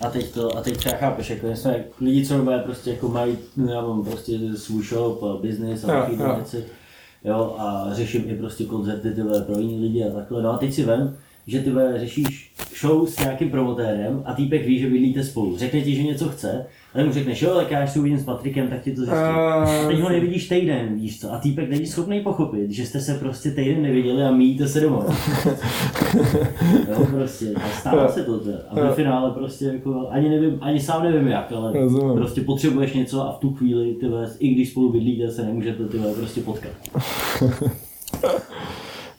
A teď to, a teď třeba chápeš, jako jsme lidi, co mají prostě jako mají, já mám prostě svůj shop business a takové věci. Jo, a řeším i prostě koncerty tyhle pro jiný lidi a takhle. No a teď si vem, že ty řešíš show s nějakým promotérem a týpek ví, že bydlíte spolu. Řekne ti, že něco chce, ale mu řekneš, jo, tak já až se uvidím s Patrikem, tak ti to zjistím. A teď ho nevidíš týden, víš co, a týpek není schopný pochopit, že jste se prostě týden neviděli a míjíte se doma. jo, prostě, a stává se to teda. A ve finále prostě jako, ani nevím, ani sám nevím jak, ale Rozumím. prostě potřebuješ něco a v tu chvíli, ty vole, i když spolu bydlíte, se nemůžete ty vole, prostě potkat.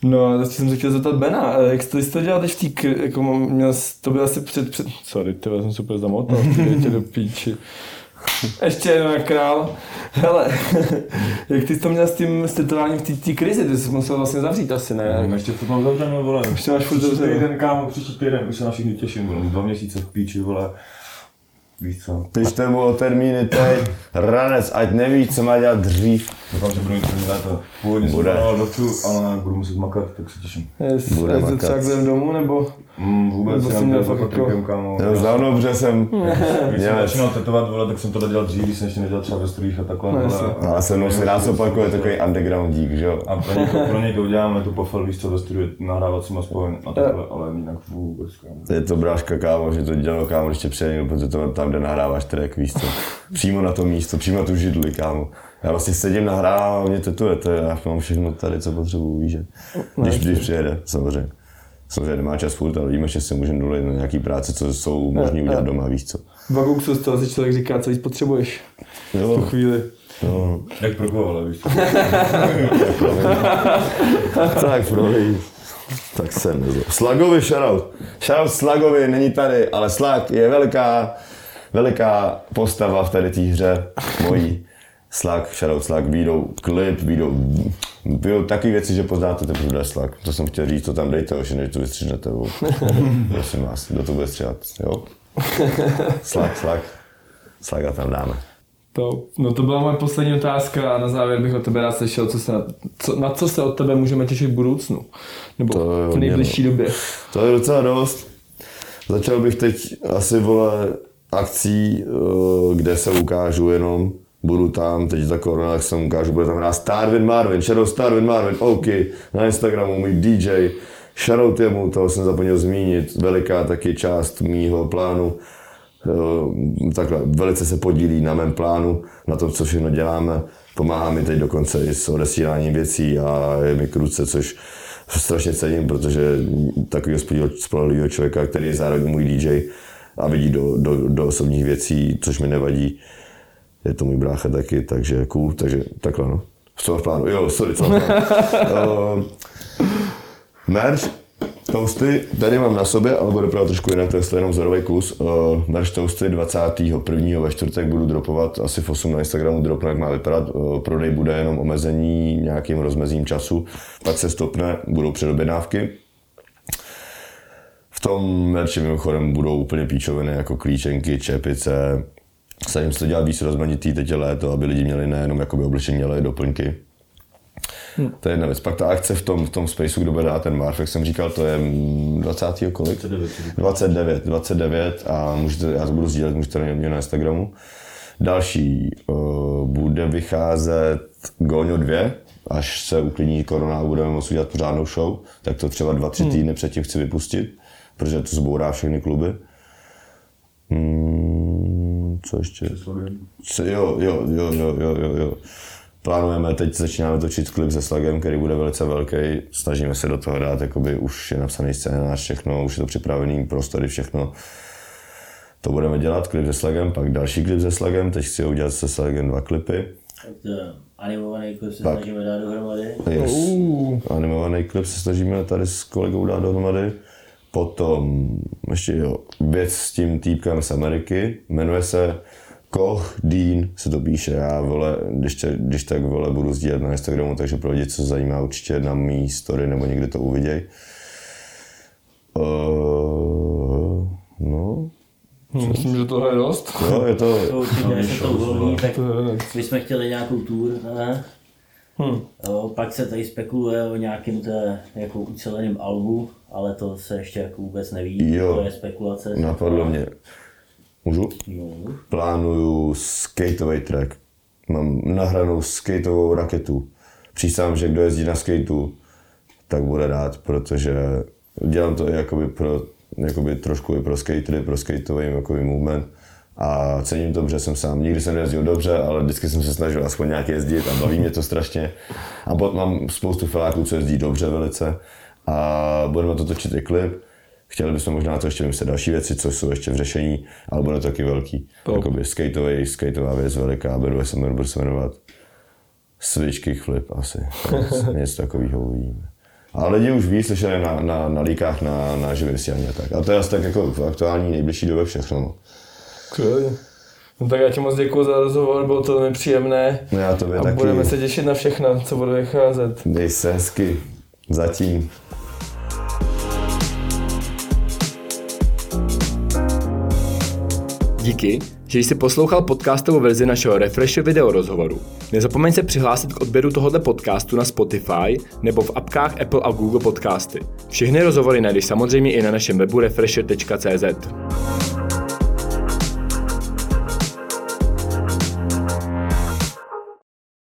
No a teď jsem se chtěl zeptat Bena, jak jsi to dělal teď v té, k- jako měl to byl asi před, před, sorry, ty jsem super zamotal, ty do píči. Ještě jednou jak král. Hele, jak ty jsi to měl s tím stetováním v té- krizi, ty jsi musel vlastně zavřít asi, ne? No, ještě furt mám zavřeno, vole. Ještě máš furt Příští zavřeno. týden, kámo, příští týden, už se na všechny těším, vole. Dva měsíce v píči, vole. Víš co? Pište mu o termíny teď, ranec, ať neví, co má dělat dřív. Doufám, že budu mít první léto. Původně jsem dovču, ale budu muset makat, tak se těším. Jest, Bude jak to makat. třeba jdem domů, nebo? Mm, vůbec jsem měl fakt jako- kámo. Já už dávno, protože jsem Když jsem začínal tetovat, vole, tak jsem to dělal dřív, když jsem ještě nedělal třeba ve studiích a takhle. No, vole, jasně. a- Ale se mnou si rád opakuje takový underground dík, že jo? A pro někoho, pro někoho uděláme tu pofel, víš co, ve studiu nahrávacím aspoň a takhle, ale jinak vůbec, kámo. Je to bráška kámo, že to dělalo kámo, když tě přijeli, protože to tam, kde nahráváš track, víš co? Přímo na to místo, přímo na tu židli, kámo. Já vlastně sedím, nahrávám a mě tetuje, to je, já mám všechno tady, co potřebuji, víš, že? Když, když přijede, samozřejmě. Samozřejmě nemá čas furt, ale víme, že se můžeme dovolit na nějaký práce, co jsou možný udělat doma, víš co? V Agouxu z toho si člověk říká, co víc potřebuješ v tu Jo, chvíli. jo. Jak pro koho, ale víš co. tak prohlíd. Tak jsem nezlo. Slagovi shoutout. Shoutout Slagovi, není tady, ale Slag je veliká, veliká postava v tady té hře mojí. Slag, shoutout Slag, výjdou klip, výjdou, výjdou taky věci, že poznáte teprve, Slag. To jsem chtěl říct, to tam dejte, už než to vystřihnete. Prosím vás, kdo to bude stříhat, jo? Slag, Slag. Slaga tam dáme. To, no to byla moje poslední otázka a na závěr bych od tebe rád slyšel, co se na, co, na co se od tebe můžeme těšit v budoucnu. Nebo To v nejbližší době. To je docela dost. Začal bych teď asi vole akcí, eh, kde se ukážu jenom, budu tam, teď za korona, tak se ukážu, bude tam hrát Starvin Marvin, Shadow Starvin Marvin, OK, na Instagramu můj DJ, shoutout jemu, toho jsem zapomněl zmínit, veliká taky část mýho plánu, Eh, takhle, velice se podílí na mém plánu, na tom, co všechno děláme, pomáhá mi teď dokonce i s odesíláním věcí a je mi kruce, což strašně cením, protože takového spolehlivého člověka, který je zároveň můj DJ a vidí do, do, do osobních věcí, což mi nevadí, je to můj brácha taky, takže cool, takže takhle no. Co v plánu? Jo, sorry, co v uh, merch, toasty, tady mám na sobě, ale bude právě trošku jinak, to je jenom vzorový kus. Uh, merch toasty 21. ve čtvrtek budu dropovat, asi v 8 na Instagramu dropnu, jak má vypadat. Uh, prodej bude jenom omezení nějakým rozmezím času, pak se stopne, budou předobědávky. V tom merči mimochodem budou úplně píčoviny jako klíčenky, čepice. Snažím se to dělat víc rozmanitý, teď je léto, aby lidi měli nejenom jakoby oblečení, ale i doplňky. Hmm. To je jedna věc. Pak ta akce v tom, v tom spaceu, kdo bude dát ten Marf, jak jsem říkal, to je mm, 20. kolik? 29. 29, 29 a můžete, já to budu sdílet, můžete na mě na Instagramu. Další uh, bude vycházet Goňo 2, až se uklidní korona a budeme moct udělat pořádnou show, tak to třeba dva, tři týdny předtím chci vypustit, protože to zbourá všechny kluby. Hmm, co ještě? Co- Jo, jo, jo, jo, jo, jo, jo. Plánujeme, teď začínáme točit klip se Slagem, který bude velice velký. Snažíme se do toho dát, jakoby už je napsaný scénář, všechno, už je to připravený, prostory, všechno. To budeme dělat, klip se Slagem, pak další klip se Slagem, teď chci udělat se Slagem dva klipy. Tak to animovaný klip se Tak. snažíme dát dohromady. Yes. Uh, Animovaný klip se snažíme tady s kolegou dát dohromady. Potom ještě jo, věc s tím týpkem z Ameriky, jmenuje se Koch Dean, se to píše, já vole, když, te, když tak vole, budu sdílet na Instagramu, takže pro lidi, co se zajímá, určitě na mý story nebo někde to uviděj. Uh, no, myslím, že tohle je dost. jo, je to, To určitě, než se to uvolní, tak To je- bychom chtěli nějakou tour, ne? Hm. Jo, pak se tady spekuluje o nějakém té jako uceleném albu, ale to se ještě jako vůbec neví, Jo. to je spekulace. napadlo mě. Můžu? No, plánuju skateový track. Mám nahranou skateovou raketu. Přísám, že kdo jezdí na skateu, tak bude rád, protože dělám to i jakoby pro, jakoby trošku i pro skatery, pro skateový jakoby movement. A cením to, že jsem sám. Nikdy jsem nejezdil dobře, ale vždycky jsem se snažil aspoň nějak jezdit a baví mě to strašně. A potom mám spoustu filáků, co jezdí dobře velice. A budeme to točit i klip. Chtěli bychom možná to ještě vymyslet další věci, co jsou ještě v řešení, ale bude to taky velký. Top. Jakoby skateový, skateová věc veliká, bude se, bude se jmenovat Switch Kickflip asi. Něco takového uvidíme. A lidi už ví, slyšeli na, na, na líkách na, na živém vysílání a tak. A to je asi tak jako v aktuální nejbližší době všechno. No. No tak já ti moc děkuji za rozhovor, bylo to nepříjemné. No já tobě A taky. budeme se těšit na všechno, co bude vycházet. Dej se hezky. Zatím. Díky, že jsi poslouchal podcastovou verzi našeho Refresh video rozhovoru. Nezapomeň se přihlásit k odběru tohoto podcastu na Spotify nebo v apkách Apple a Google Podcasty. Všechny rozhovory najdeš samozřejmě i na našem webu refresher.cz.